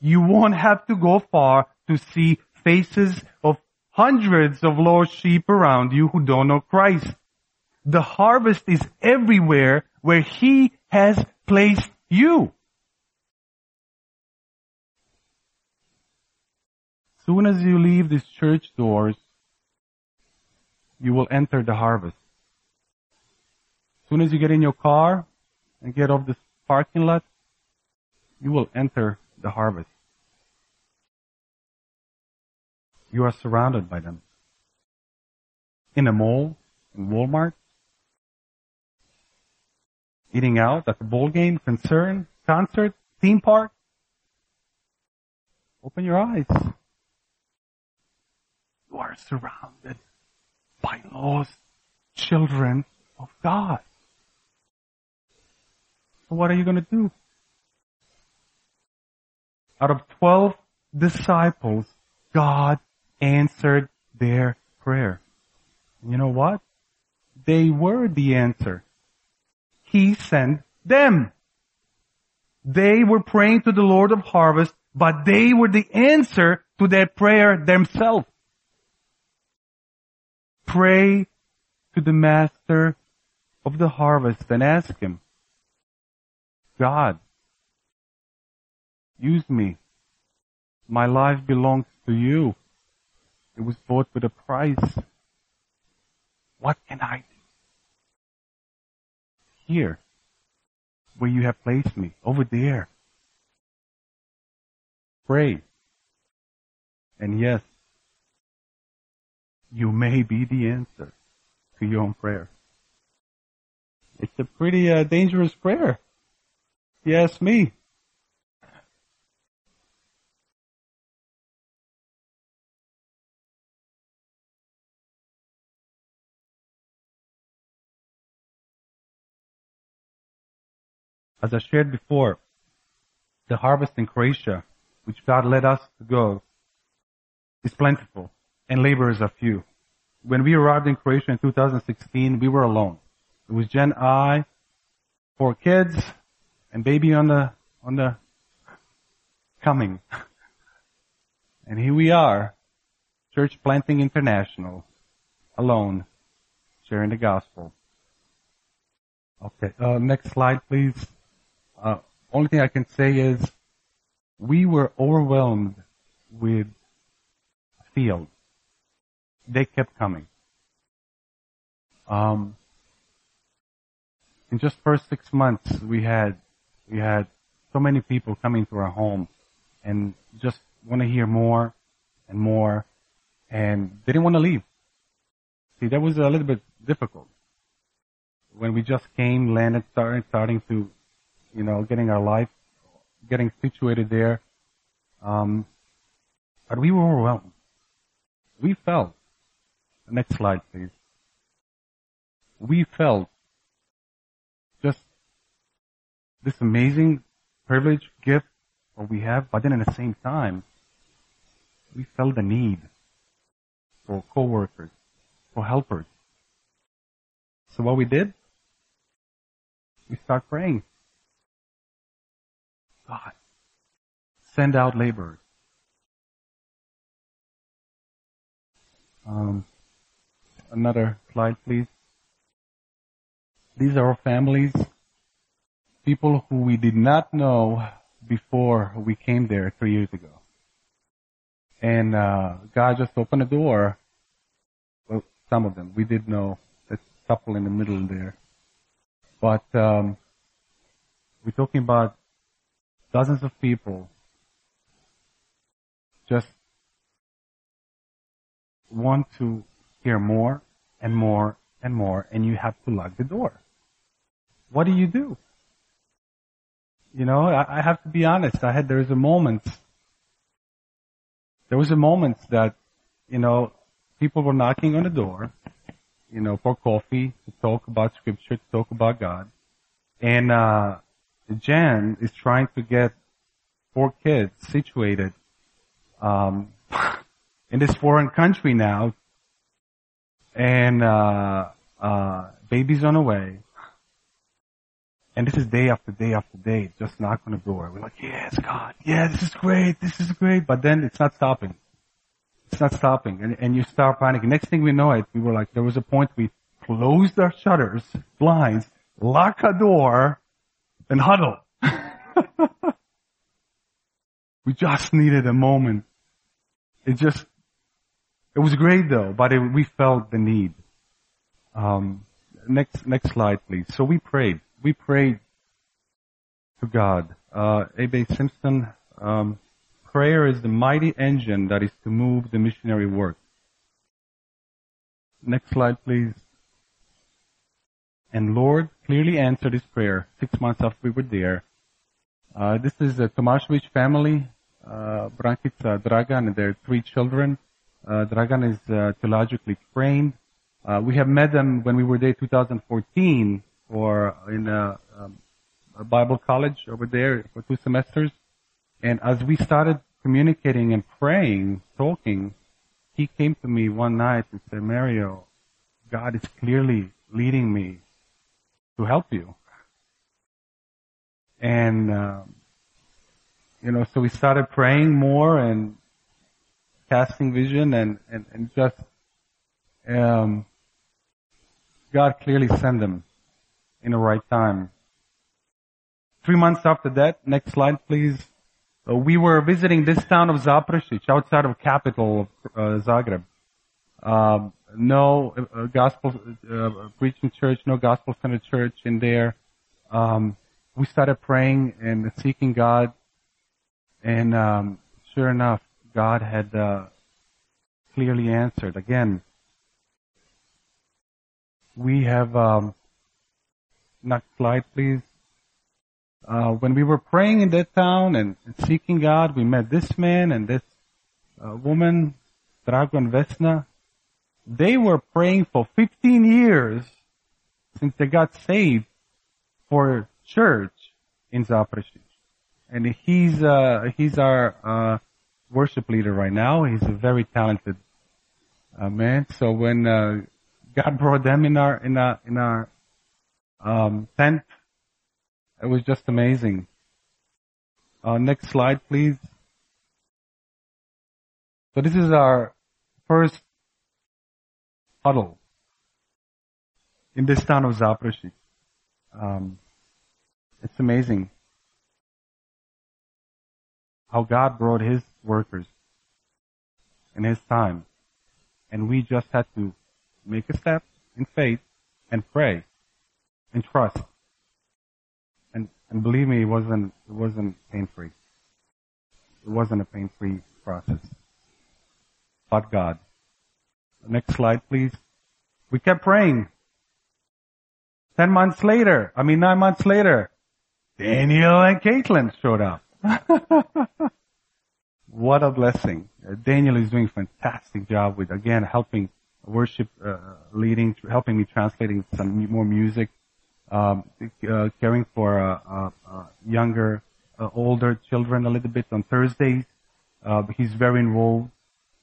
You won't have to go far to see faces of hundreds of lost sheep around you who don't know Christ. The harvest is everywhere where He has placed you. Soon as you leave these church doors, you will enter the harvest. Soon as you get in your car and get off this parking lot, you will enter the harvest. You are surrounded by them. In a mall, in Walmart, eating out at the ball game, concern, concert, theme park. Open your eyes. You are surrounded by lost children of God. So what are you going to do? Out of 12 disciples, God answered their prayer. You know what? They were the answer. He sent them. They were praying to the Lord of harvest, but they were the answer to their prayer themselves. Pray to the master of the harvest and ask him, God, use me. My life belongs to you. It was bought with a price. What can I do? Here, where you have placed me, over there. Pray. And yes, you may be the answer to your own prayer. It's a pretty uh, dangerous prayer. You ask me. As I shared before, the harvest in Croatia, which God led us to go, is plentiful and laborers are few. When we arrived in Croatia in 2016, we were alone. It was Jen, I, four kids, and baby on the, on the coming. <laughs> And here we are, Church Planting International, alone, sharing the gospel. Okay, uh, next slide please. Uh, only thing I can say is we were overwhelmed with field. They kept coming. Um, in just first six months, we had we had so many people coming to our home and just want to hear more and more, and they didn't want to leave. See, that was a little bit difficult when we just came, landed, started starting to you know, getting our life, getting situated there. Um, but we were overwhelmed. We felt. Next slide, please. We felt just this amazing privilege, gift, what we have, but then at the same time, we felt the need for co-workers, for helpers. So what we did, we start praying. God. Send out laborers. Um, another slide, please. These are families, people who we did not know before we came there three years ago. And uh, God just opened a door. Well, some of them we did know. That couple in the middle there, but um, we're talking about dozens of people just want to hear more and more and more, and you have to lock the door. What do you do? You know, I, I have to be honest. I had there was a moment. There was a moment that, you know, people were knocking on the door, you know, for coffee to talk about scripture, to talk about God, and uh, Jan is trying to get four kids situated um, in this foreign country now, and uh, uh, on the way. And this is day after day after day, just knock on the door. We're like, yes, God, yeah, this is great, this is great. But then it's not stopping. It's not stopping. And, and you start panicking. Next thing we know it, we were like, there was a point we closed our shutters, blinds, lock a door, and huddle. <laughs> we just needed a moment. It just, it was great though, but it, we felt the need. Um, next, next slide please. So we prayed. We prayed to God. Uh, A.B. Simpson, um, prayer is the mighty engine that is to move the missionary work. Next slide please. And Lord clearly answered his prayer six months after we were there. Uh, this is the Tomašević family, uh, Brankica Dragan and their three children. Uh, Dragan is uh, theologically trained. Uh, we have met them when we were there 2014 for in a, um, a Bible college over there for two semesters. And as we started communicating and praying, talking, he came to me one night and said, Mario, God is clearly leading me to help you. And, um, you know, so we started praying more and casting vision and, and, and just, um, God clearly sent them in the right time. Three months after that, next slide please, uh, we were visiting this town of Zaprešić outside of capital of uh, Zagreb. Um, no uh, gospel uh, preaching church, no gospel centered church in there. Um, we started praying and seeking God, and um, sure enough, God had uh, clearly answered. Again, we have um, next slide, please. Uh, when we were praying in that town and, and, seeking God, we met this man and this uh, woman, Dragan Vesna. They were praying for 15 years since they got saved for church in Zaprešić. And he's, uh, he's our, uh, worship leader right now. He's a very talented, uh, man. So when, uh, God brought them in our, in our, in our, um, tent, it was just amazing. Uh, next slide, please. So this is our first huddle in this town of Zaprešić. Um, it's amazing how God brought His workers in His time, and we just had to make a step in faith and pray and trust. And, and believe me, it wasn't, it wasn't pain-free. It wasn't a pain-free process. But God. Next slide, please. We kept praying. Ten months later, I mean nine months later, Daniel and Caitlin showed up. <laughs> what a blessing. Uh, Daniel is doing a fantastic job with, again, helping worship, uh, leading, helping me translating some more music, um, uh, caring for uh, uh, uh younger, older children a little bit on Thursdays. he's very involved.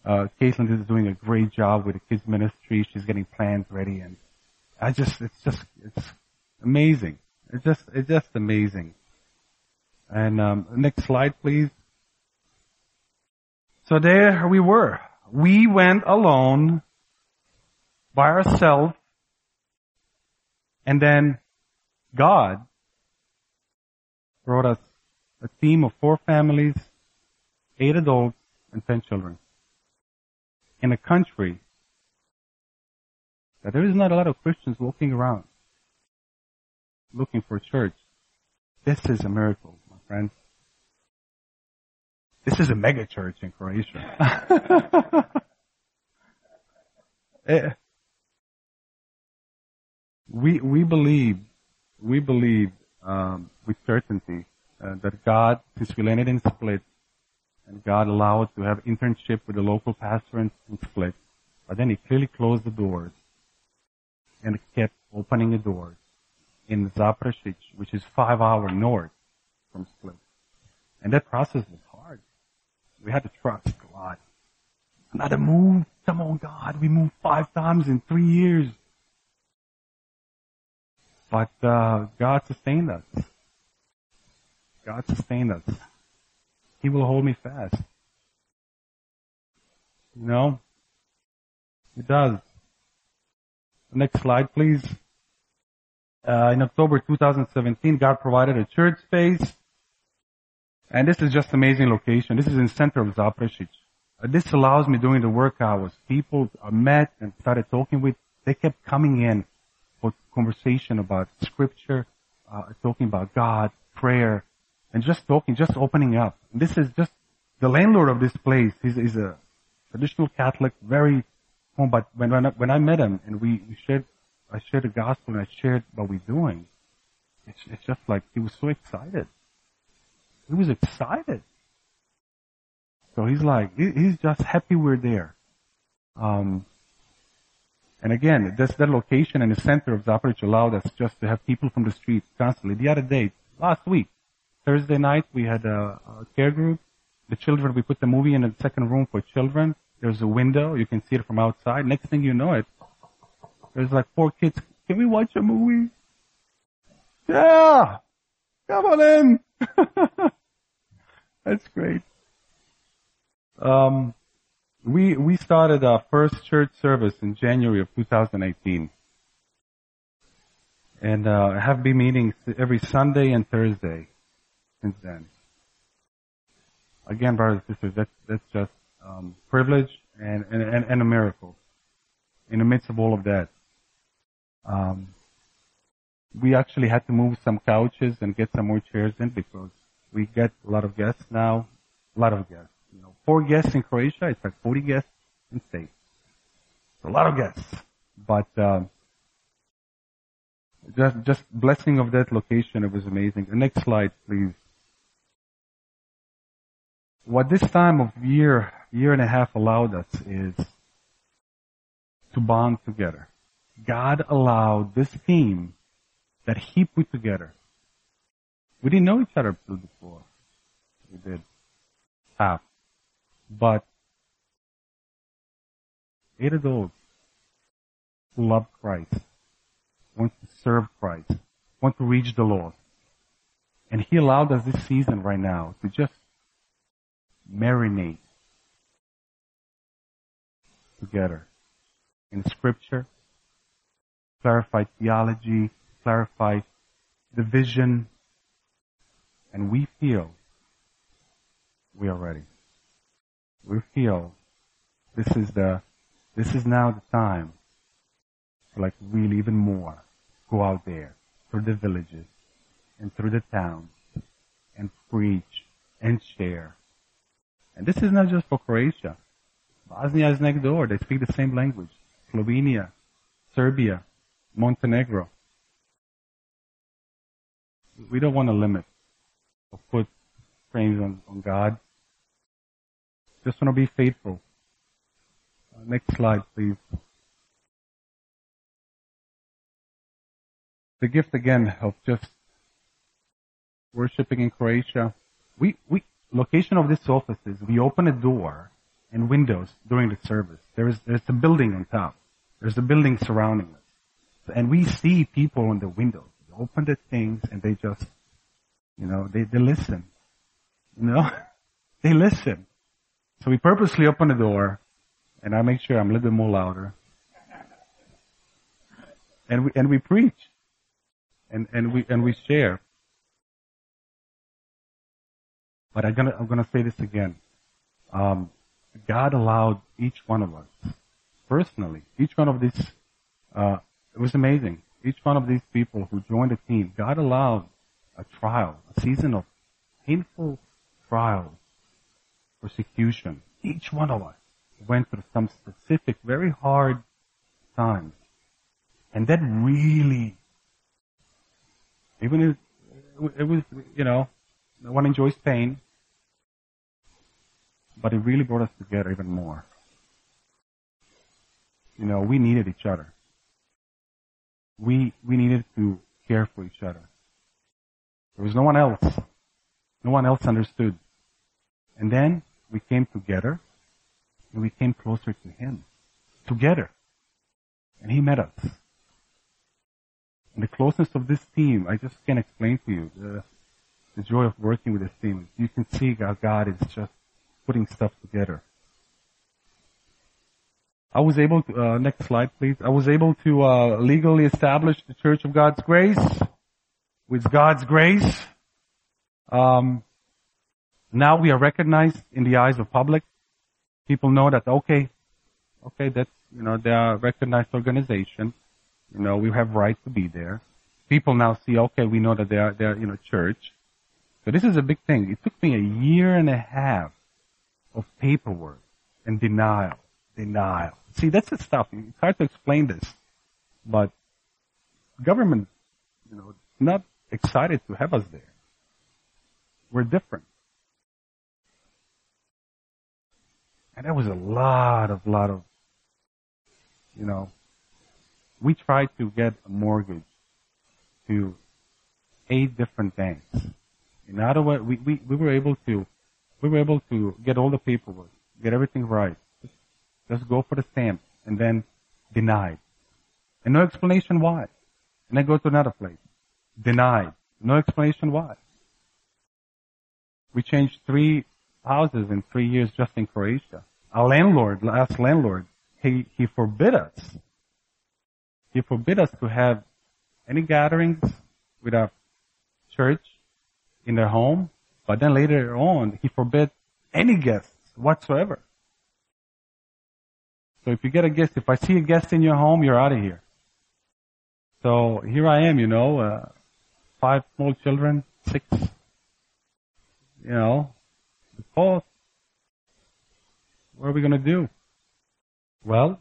Uh, Caitlin is doing a great job with the kids ministry. She's getting plans ready and I just, it's just, it's amazing. It's just, it's just amazing. And, um, next slide please. So there we were. We went alone by ourselves and then God brought us a team of four families, eight adults, and ten children in a country that there is not a lot of Christians walking around looking for church. This is a miracle, my friends. This is a mega church in Croatia. <laughs> Eh, we we believe we believe um, with certainty uh, that God, since we landed in Split, and God allowed to have internship with a local pastor in, Split. But then he clearly closed the doors and kept opening the doors in Zaprešić, which is five hours north from Split. And that process was hard. We had to trust God. Another move. Come on, God. We moved five times in three years. But uh, God sustained us. God sustained us. He will hold me fast. You know? He does. Next slide, please. Uh, in October 2017, God provided a church space. And this is just amazing location. This is in center of Zaprešić. Uh, this allows me during the work hours. People I met and started talking with, they kept coming in for conversation about scripture, uh, talking about God, prayer, and just talking, just opening up. This is just the landlord of this place. He's, he's a traditional Catholic, very home. But when when I, when I met him and we shared, I shared the gospel and I shared what we're doing. It's it's just like he was so excited. He was excited. So he's like, he, he's just happy we're there. Um, and again, this, that location in the center of Zaprešić allowed us just to have people from the street constantly. The other day, last week, Thursday night we had a, a care group. The children, we put the movie in a second room for children. There's a window. You can see it from outside. Next thing you know it, There's like four kids. Can we watch a movie? Yeah! Come on in! <laughs> That's great. Um, we, we started our first church service in January of 2018. And, uh, have been meeting every Sunday and Thursday since then. Again, brothers and sisters, that's, that's just, um, privilege and, and, and a miracle in the midst of all of that. Um, we actually had to move some couches and get some more chairs in because we get a lot of guests now. A lot of guests. You know, four guests in Croatia. It's like 40 guests in States. a lot of guests. But um, just just blessing of that location. It was amazing. The next slide, please. What this time of year, year and a half allowed us is to bond together. God allowed this team that He put together. We didn't know each other before. We did. Half. But eight adults who love Christ, want to serve Christ, want to reach the Lord. And He allowed us this season right now to just marinate together in scripture, clarify theology, clarify the vision, and we feel we are ready. We feel this is the, this is now the time to like really even more go out there through the villages and through the towns and preach and share. And this is not just for Croatia. Bosnia is next door. They speak the same language. Slovenia, Serbia, Montenegro. We don't want to limit or put frames on, on God. Just want to be faithful. Uh, next slide, please. The gift again of just worshiping in Croatia. We, we, location of this office is we open a door and windows during the service. There is, there's a building on top. There's a building surrounding us. And we see people in the windows. They open the things and they just, you know, they, they listen. You know? <laughs> they listen. So we purposely open the door and I make sure I'm a little bit more louder. And we, and we preach. And, and we, and we share. But I'm gonna, I'm gonna say this again. Um, God allowed each one of us, personally, each one of these, uh, it was amazing. Each one of these people who joined the team, God allowed a trial, a season of painful trials, persecution. Each one of us went through some specific, very hard times. And that really, even if it was, you know, no one enjoys pain, but it really brought us together even more. You know, we needed each other. We, we needed to care for each other. There was no one else. No one else understood. And then we came together and we came closer to Him. Together. And He met us. And the closeness of this team, I just can't explain to you the, the joy of working with this team. You can see how God is just putting stuff together. I was able to, uh, next slide please. I was able to uh, legally establish the Church of God's Grace with God's grace. Um, now we are recognized in the eyes of public. People know that okay, okay, that's you know they are a recognized organization. You know we have right to be there. People now see okay, we know that they are they are you know church. So this is a big thing. It took me a year and a half of paperwork and denial, denial. See, that's the stuff. It's hard to explain this, but government, you know, not excited to have us there. We're different. And there was a lot of, lot of, you know, we tried to get a mortgage to eight different banks. In words, we, we, we were able to we were able to get all the paperwork, get everything right. Just, just go for the stamp and then denied. And no explanation why. And I go to another place. Denied. No explanation why. We changed three houses in three years just in Croatia. Our landlord, last landlord, he, he forbid us. He forbid us to have any gatherings with our church in their home. But then later on, he forbid any guests whatsoever. So if you get a guest, if I see a guest in your home, you're out of here. So here I am, you know, uh, five small children, six, you know, Paul, what are we going to do? Well,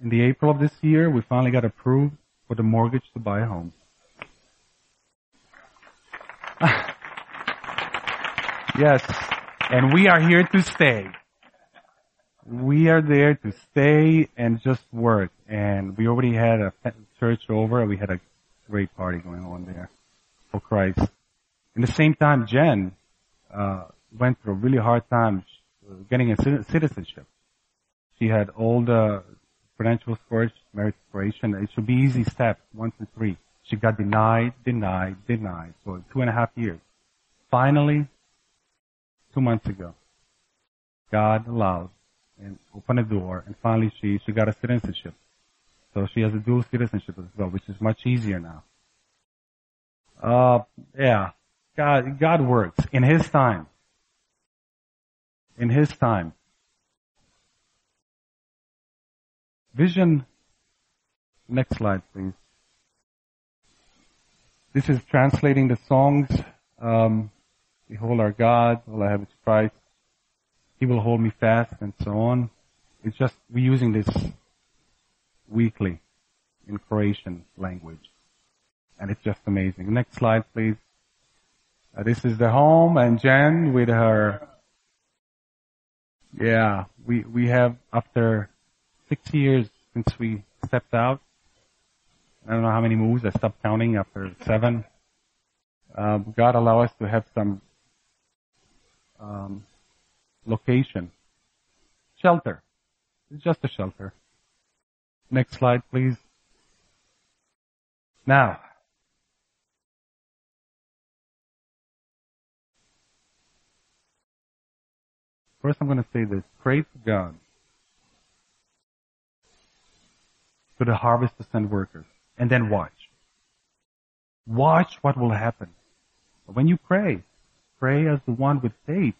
in the April of this year, we finally got approved for the mortgage to buy a home. <laughs> yes, and we are here to stay. We are there to stay and just work. And we already had a church over. We had a great party going on there for Christ. In the same time, Jen uh, went through a really hard time getting a citizenship. She had all the credentials for it, merit expiration. It should be easy steps, one to three. She got denied, denied, denied for two and a half years. Finally, two months ago, God allowed and opened a door, and finally she, she got a citizenship. So she has a dual citizenship as well, which is much easier now. Uh, yeah. God, God works in His time. In His time. Vision. Next slide, please. This is translating the songs. Um, Behold our God, all I have is Christ. He will hold me fast, and so on. It's just we're using this weekly in Croatian language, and it's just amazing. Next slide, please. Uh, this is the home, and Jen with her. Yeah, we we have after six years since we stepped out. I don't know how many moves. I stopped counting after seven. Um, God allow us to have some um, location, shelter. It's just a shelter. Next slide, please. Now, first I'm going to say this. Pray to God for the harvest to send workers. And then watch. Watch what will happen. But when you pray, pray as the one with faith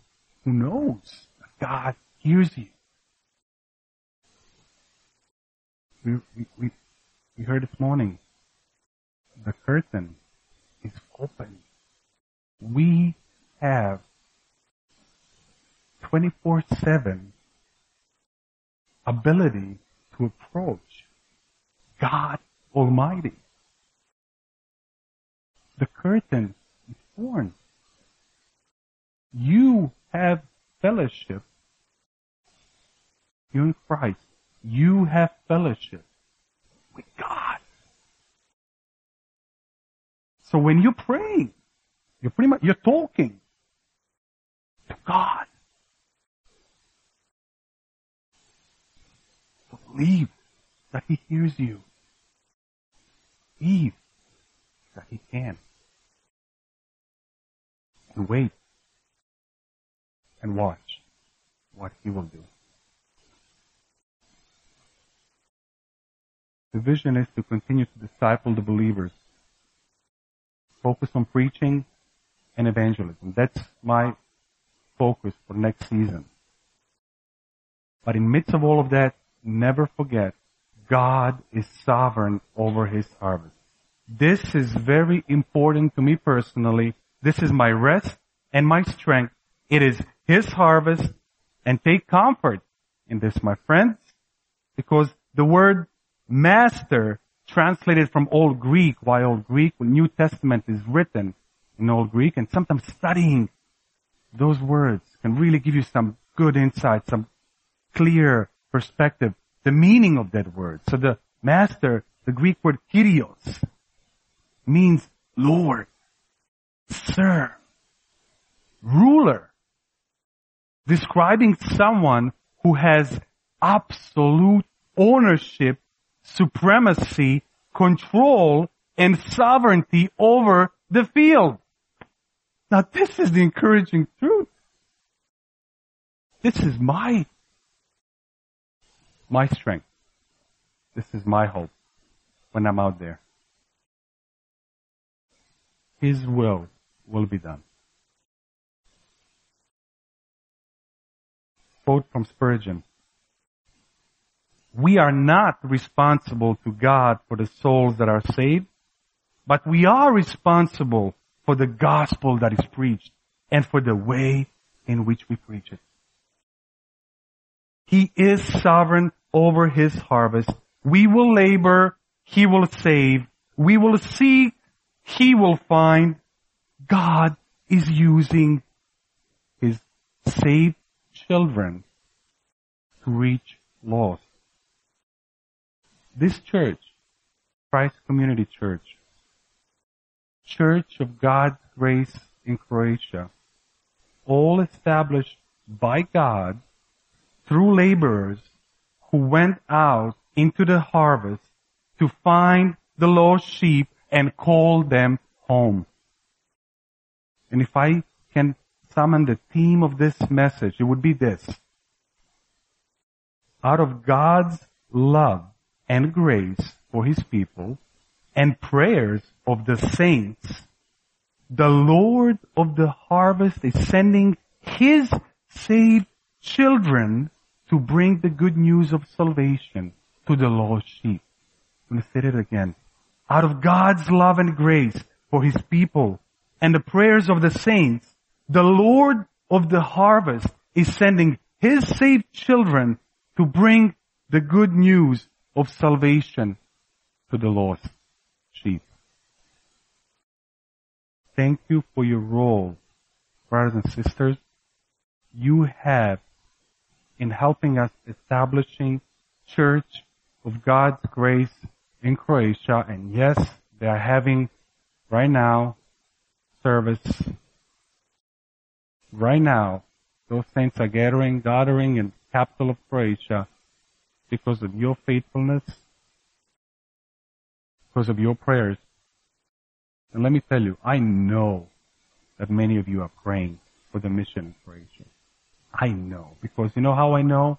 who knows that God hears you. We, we, we, we heard this morning, the curtain is open. We have 24-7 ability to approach God Almighty. The curtain is torn. You have fellowship. You in Christ. You have fellowship with God. So when you pray, you're pretty much, you're talking to God. Believe that He hears you. Believe that He can. And wait and watch what He will do. The vision is to continue to disciple the believers. Focus on preaching and evangelism. That's my focus for next season. But in midst of all of that, never forget God is sovereign over his harvest. This is very important to me personally. This is my rest and my strength. It is his harvest and take comfort in this, my friends, because the word master translated from Old Greek, why Old Greek? When New Testament is written in Old Greek and sometimes studying those words can really give you some good insight, some clear perspective, the meaning of that word. So the master, the Greek word kyrios, means Lord, Sir, ruler, describing someone who has absolute ownership, supremacy, control, and sovereignty over the field. Now this is the encouraging truth. This is my, my strength. This is my hope when I'm out there. His will will be done. Quote from Spurgeon. We are not responsible to God for the souls that are saved, but we are responsible for the gospel that is preached and for the way in which we preach it. He is sovereign over his harvest. We will labor, he will save. We will seek, he will find. God is using his saved children to reach lost. This church, Christ Community Church, Church of God's Grace in Croatia, all established by God through laborers who went out into the harvest to find the lost sheep and call them home. And if I can summon the theme of this message, it would be this. Out of God's love and grace for His people, and prayers of the saints, the Lord of the harvest is sending His saved children to bring the good news of salvation to the lost sheep. Going to say it again. Out of God's love and grace for His people and the prayers of the saints, the Lord of the harvest is sending His saved children to bring the good news of salvation to the lost sheep. Thank you for your role, brothers and sisters. You have in helping us establishing Church of God's Grace in Croatia. And yes, they are having right now service. Right now, those saints are gathering, gathering in the capital of Croatia because of your faithfulness because of your prayers. And let me tell you, I know that many of you are praying for the mission in Croatia. I know. Because you know how I know?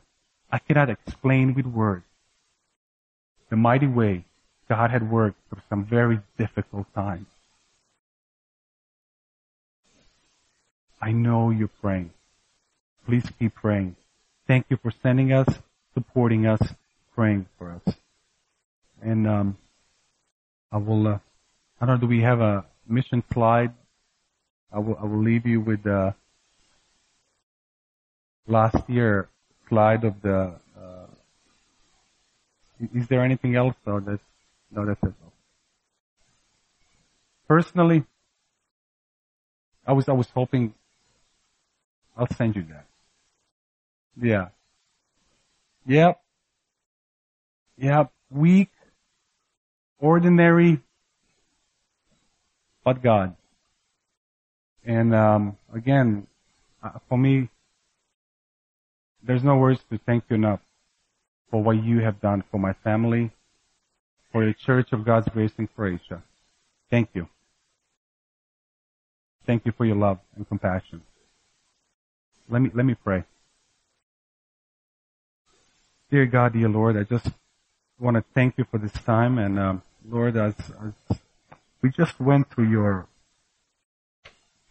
I cannot explain with words the mighty way God had worked through some very difficult times. I know you're praying. Please keep praying. Thank you for sending us, supporting us, praying for us. And um, I will, uh, I don't know, do we have a mission slide? I will, I will leave you with the last year slide of the, uh, is there anything else? No, that's, no, that's it. Personally, I was, I was hoping I'll send you that. Yeah. Yep. Yep. Weak ordinary, but God. And um, again, uh, for me, there's no words to thank you enough for what you have done for my family, for the Church of God's Grace in Croatia. Thank you. Thank you for your love and compassion. Let me, let me pray. Dear God, dear Lord, I just want to thank you for this time and um, Lord, as, as we just went through your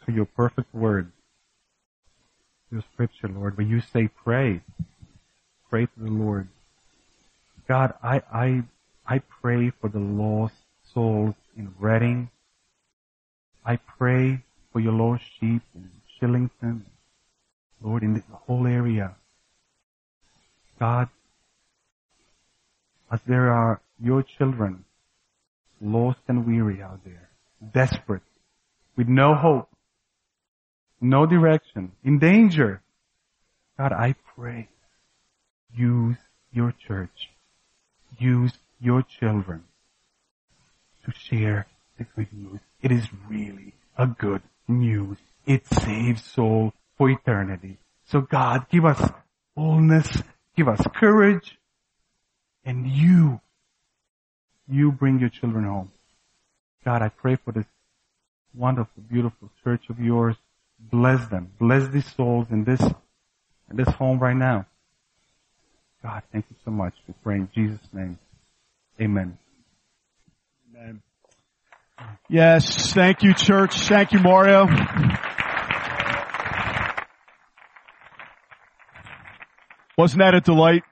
through your perfect word, your scripture, Lord, where you say pray. Pray to the Lord. God, I I I pray for the lost souls in Reading. I pray for your lost sheep in Shillington. Lord, in the whole area. God, as there are your children lost and weary out there, desperate, with no hope, no direction, in danger. God, I pray, use your church, use your children to share the good news. It is really a good news. It saves soul for eternity. So God, give us boldness, give us courage, and you, you bring your children home. God, I pray for this wonderful, beautiful church of yours. Bless them. Bless these souls in this, in this home right now. God, thank you so much. We pray in Jesus' name. Amen. Amen. Yes, thank you, church. Thank you, Mario. Wasn't that a delight?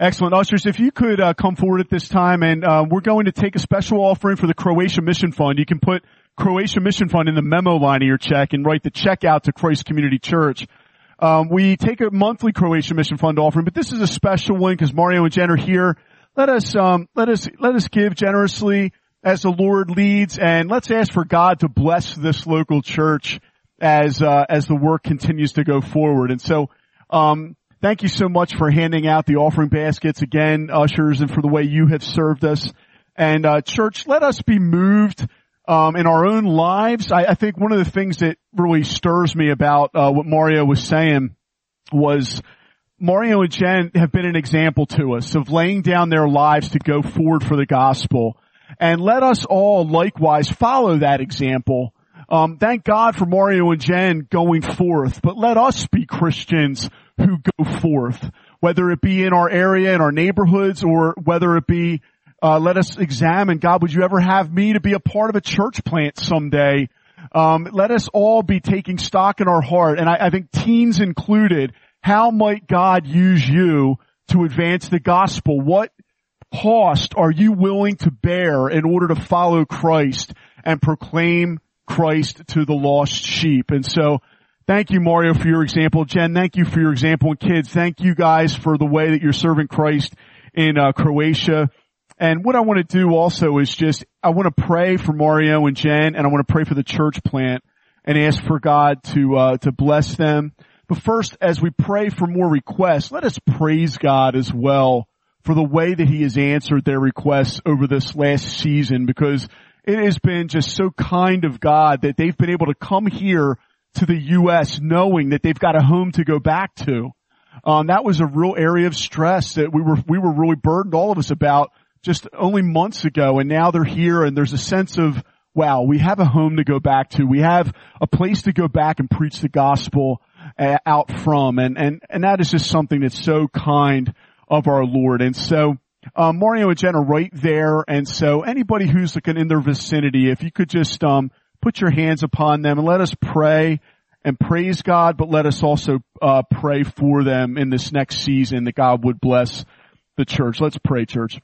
Excellent. Ushers, if you could uh, come forward at this time and uh, we're going to take a special offering for the Croatia Mission Fund. You can put Croatia Mission Fund in the memo line of your check and write the check out to Christ Community Church. Um, we take a monthly Croatia Mission Fund offering, but this is a special one because Mario and Jen are here. Let us, um, let us, let us give generously as the Lord leads and let's ask for God to bless this local church as, uh, as the work continues to go forward. And so, um, Thank you so much for handing out the offering baskets again, ushers, and for the way you have served us. And uh, church, let us be moved um, in our own lives. I, I, think one of the things that really stirs me about uh, what Mario was saying was Mario and Jen have been an example to us of laying down their lives to go forward for the gospel. And let us all likewise follow that example. Um, thank God for Mario and Jen going forth, but let us be Christians who go forth, whether it be in our area, in our neighborhoods, or whether it be, uh, let us examine, God, would you ever have me to be a part of a church plant someday? Um, let us all be taking stock in our heart, and I, I think teens included, how might God use you to advance the gospel? What cost are you willing to bear in order to follow Christ and proclaim Christ to the lost sheep? And so Thank you, Mario, for your example. Jen, thank you for your example. And kids, thank you guys for the way that you're serving Christ in uh, Croatia. And what I want to do also is just, I want to pray for Mario and Jen, and I want to pray for the church plant and ask for God to, uh, to bless them. But first, as we pray for more requests, let us praise God as well for the way that He has answered their requests over this last season because it has been just so kind of God that they've been able to come here to the U.S. knowing that they've got a home to go back to. Um, that was a real area of stress that we were we were really burdened, all of us, about just only months ago. And now they're here, and there's a sense of wow, we have a home to go back to. We have a place to go back and preach the gospel uh, out from, and and and that is just something that's so kind of our Lord. And so. Um, Mario and Jen are right there, and so anybody who's looking in their vicinity, if you could just um, put your hands upon them and let us pray and praise God, but let us also uh, pray for them in this next season that God would bless the church. Let's pray, church.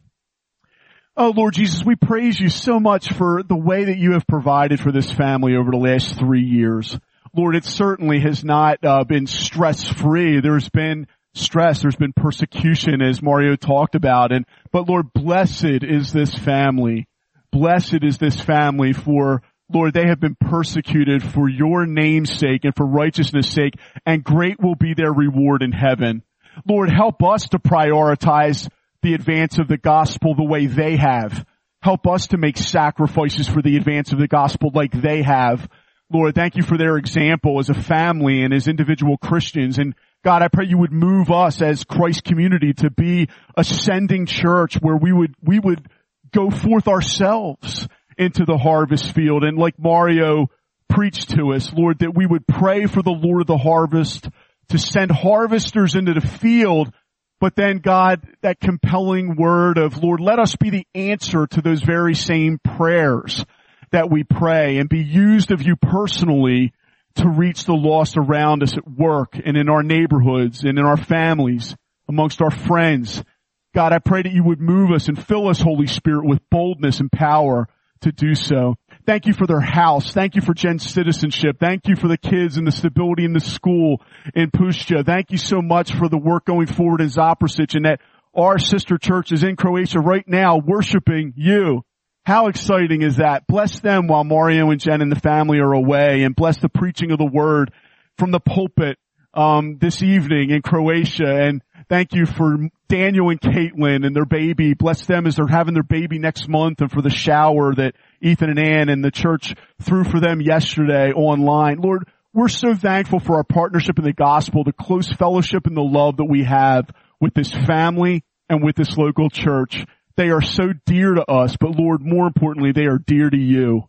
Oh Lord Jesus, we praise you so much for the way that you have provided for this family over the last three years. Lord, it certainly has not uh, been stress free. There's been stress. There's been persecution as Mario talked about. And, but Lord, blessed is this family. Blessed is this family for Lord, they have been persecuted for your name's sake and for righteousness sake, and great will be their reward in heaven. Lord, help us to prioritize the advance of the gospel the way they have. Help us to make sacrifices for the advance of the gospel like they have. Lord, thank you for their example as a family and as individual Christians. And God, I pray you would move us as Christ community to be ascending church where we would, we would go forth ourselves into the harvest field. And like Mario preached to us, Lord, that we would pray for the Lord of the harvest to send harvesters into the field. But then God, that compelling word of Lord, let us be the answer to those very same prayers that we pray and be used of you personally to reach the lost around us at work and in our neighborhoods and in our families, amongst our friends. God, I pray that you would move us and fill us, Holy Spirit, with boldness and power to do so. Thank you for their house. Thank you for Jen's citizenship. Thank you for the kids and the stability in the school in Pustia. Thank you so much for the work going forward in Zaprešić and that our sister church is in Croatia right now worshiping you. How exciting is that? Bless them while Mario and Jen and the family are away and bless the preaching of the word from the pulpit um, this evening in Croatia and Thank you for Daniel and Caitlin and their baby. Bless them as they're having their baby next month and for the shower that Ethan and Ann and the church threw for them yesterday online. Lord, we're so thankful for our partnership in the gospel, the close fellowship and the love that we have with this family and with this local church. They are so dear to us, but Lord, more importantly, they are dear to you.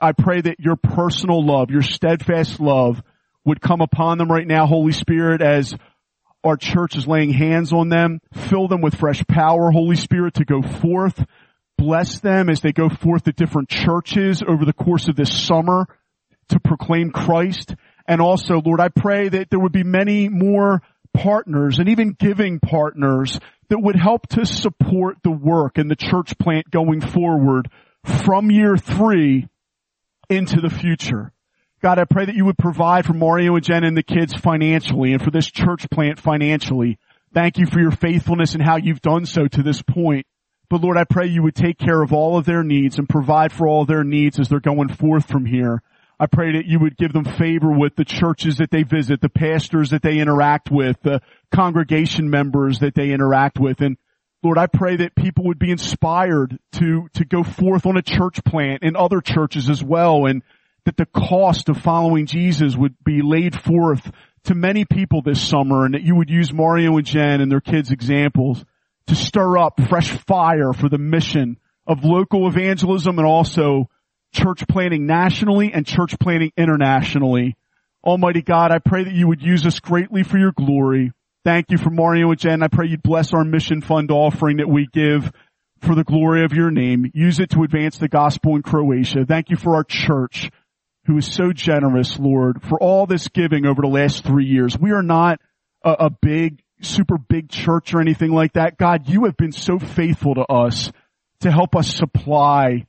I pray that your personal love, your steadfast love would come upon them right now, Holy Spirit, as our church is laying hands on them. Fill them with fresh power, Holy Spirit, to go forth. Bless them as they go forth to different churches over the course of this summer to proclaim Christ. And also, Lord, I pray that there would be many more partners and even giving partners that would help to support the work and the church plant going forward from year three into the future. God, I pray that you would provide for Mario and Jen and the kids financially and for this church plant financially. Thank you for your faithfulness and how you've done so to this point. But Lord, I pray you would take care of all of their needs and provide for all their needs as they're going forth from here. I pray that you would give them favor with the churches that they visit, the pastors that they interact with, the congregation members that they interact with. And Lord, I pray that people would be inspired to, to go forth on a church plant in other churches as well and that the cost of following Jesus would be laid forth to many people this summer and that you would use Mario and Jen and their kids examples to stir up fresh fire for the mission of local evangelism and also church planting nationally and church planting internationally. Almighty God, I pray that you would use us greatly for your glory. Thank you for Mario and Jen. I pray you'd bless our mission fund offering that we give for the glory of your name. Use it to advance the gospel in Croatia. Thank you for our church who is so generous, Lord, for all this giving over the last three years. We are not a, a big, super big church or anything like that. God, you have been so faithful to us to help us supply,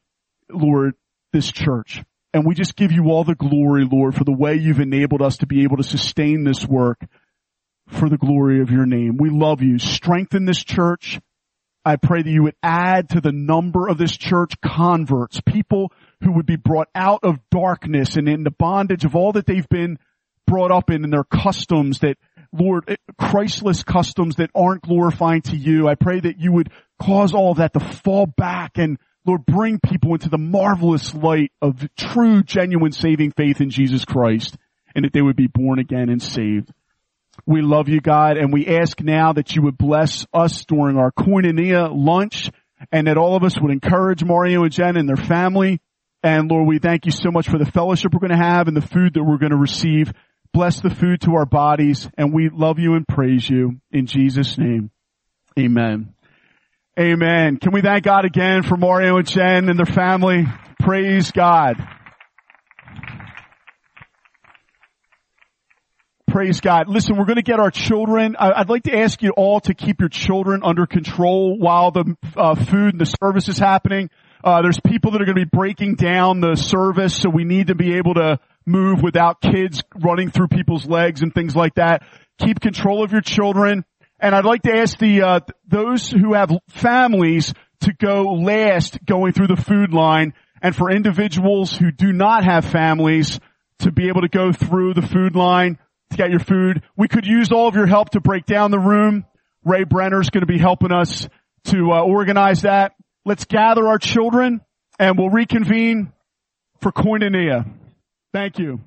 Lord, this church. And we just give you all the glory, Lord, for the way you've enabled us to be able to sustain this work for the glory of your name. We love you. Strengthen this church. I pray that you would add to the number of this church converts, people who would be brought out of darkness and in the bondage of all that they've been brought up in and their customs that, Lord, eh, Christless customs that aren't glorifying to you. I pray that you would cause all that to fall back and Lord, bring people into the marvelous light of true, genuine saving faith in Jesus Christ and that they would be born again and saved. We love you, God, and we ask now that you would bless us during our koinonia lunch and that all of us would encourage Mario and Jen and their family and Lord, we thank you so much for the fellowship we're going to have and the food that we're going to receive. Bless the food to our bodies and we love you and praise you in Jesus name. Amen. Amen. Can we thank God again for Mario and Jen and their family? Praise God. Praise God. Listen, we're going to get our children. I'd like to ask you all to keep your children under control while the uh, food and the service is happening. Uh, there's people that are going to be breaking down the service, so we need to be able to move without kids running through people's legs and things like that. Keep control of your children. And I'd like to ask the uh, those who have families to go last going through the food line, and for individuals who do not have families to be able to go through the food line to get your food. We could use all of your help to break down the room. Ray Brenner's going to be helping us to uh, organize that. Let's gather our children and we'll reconvene for koinonia. Thank you.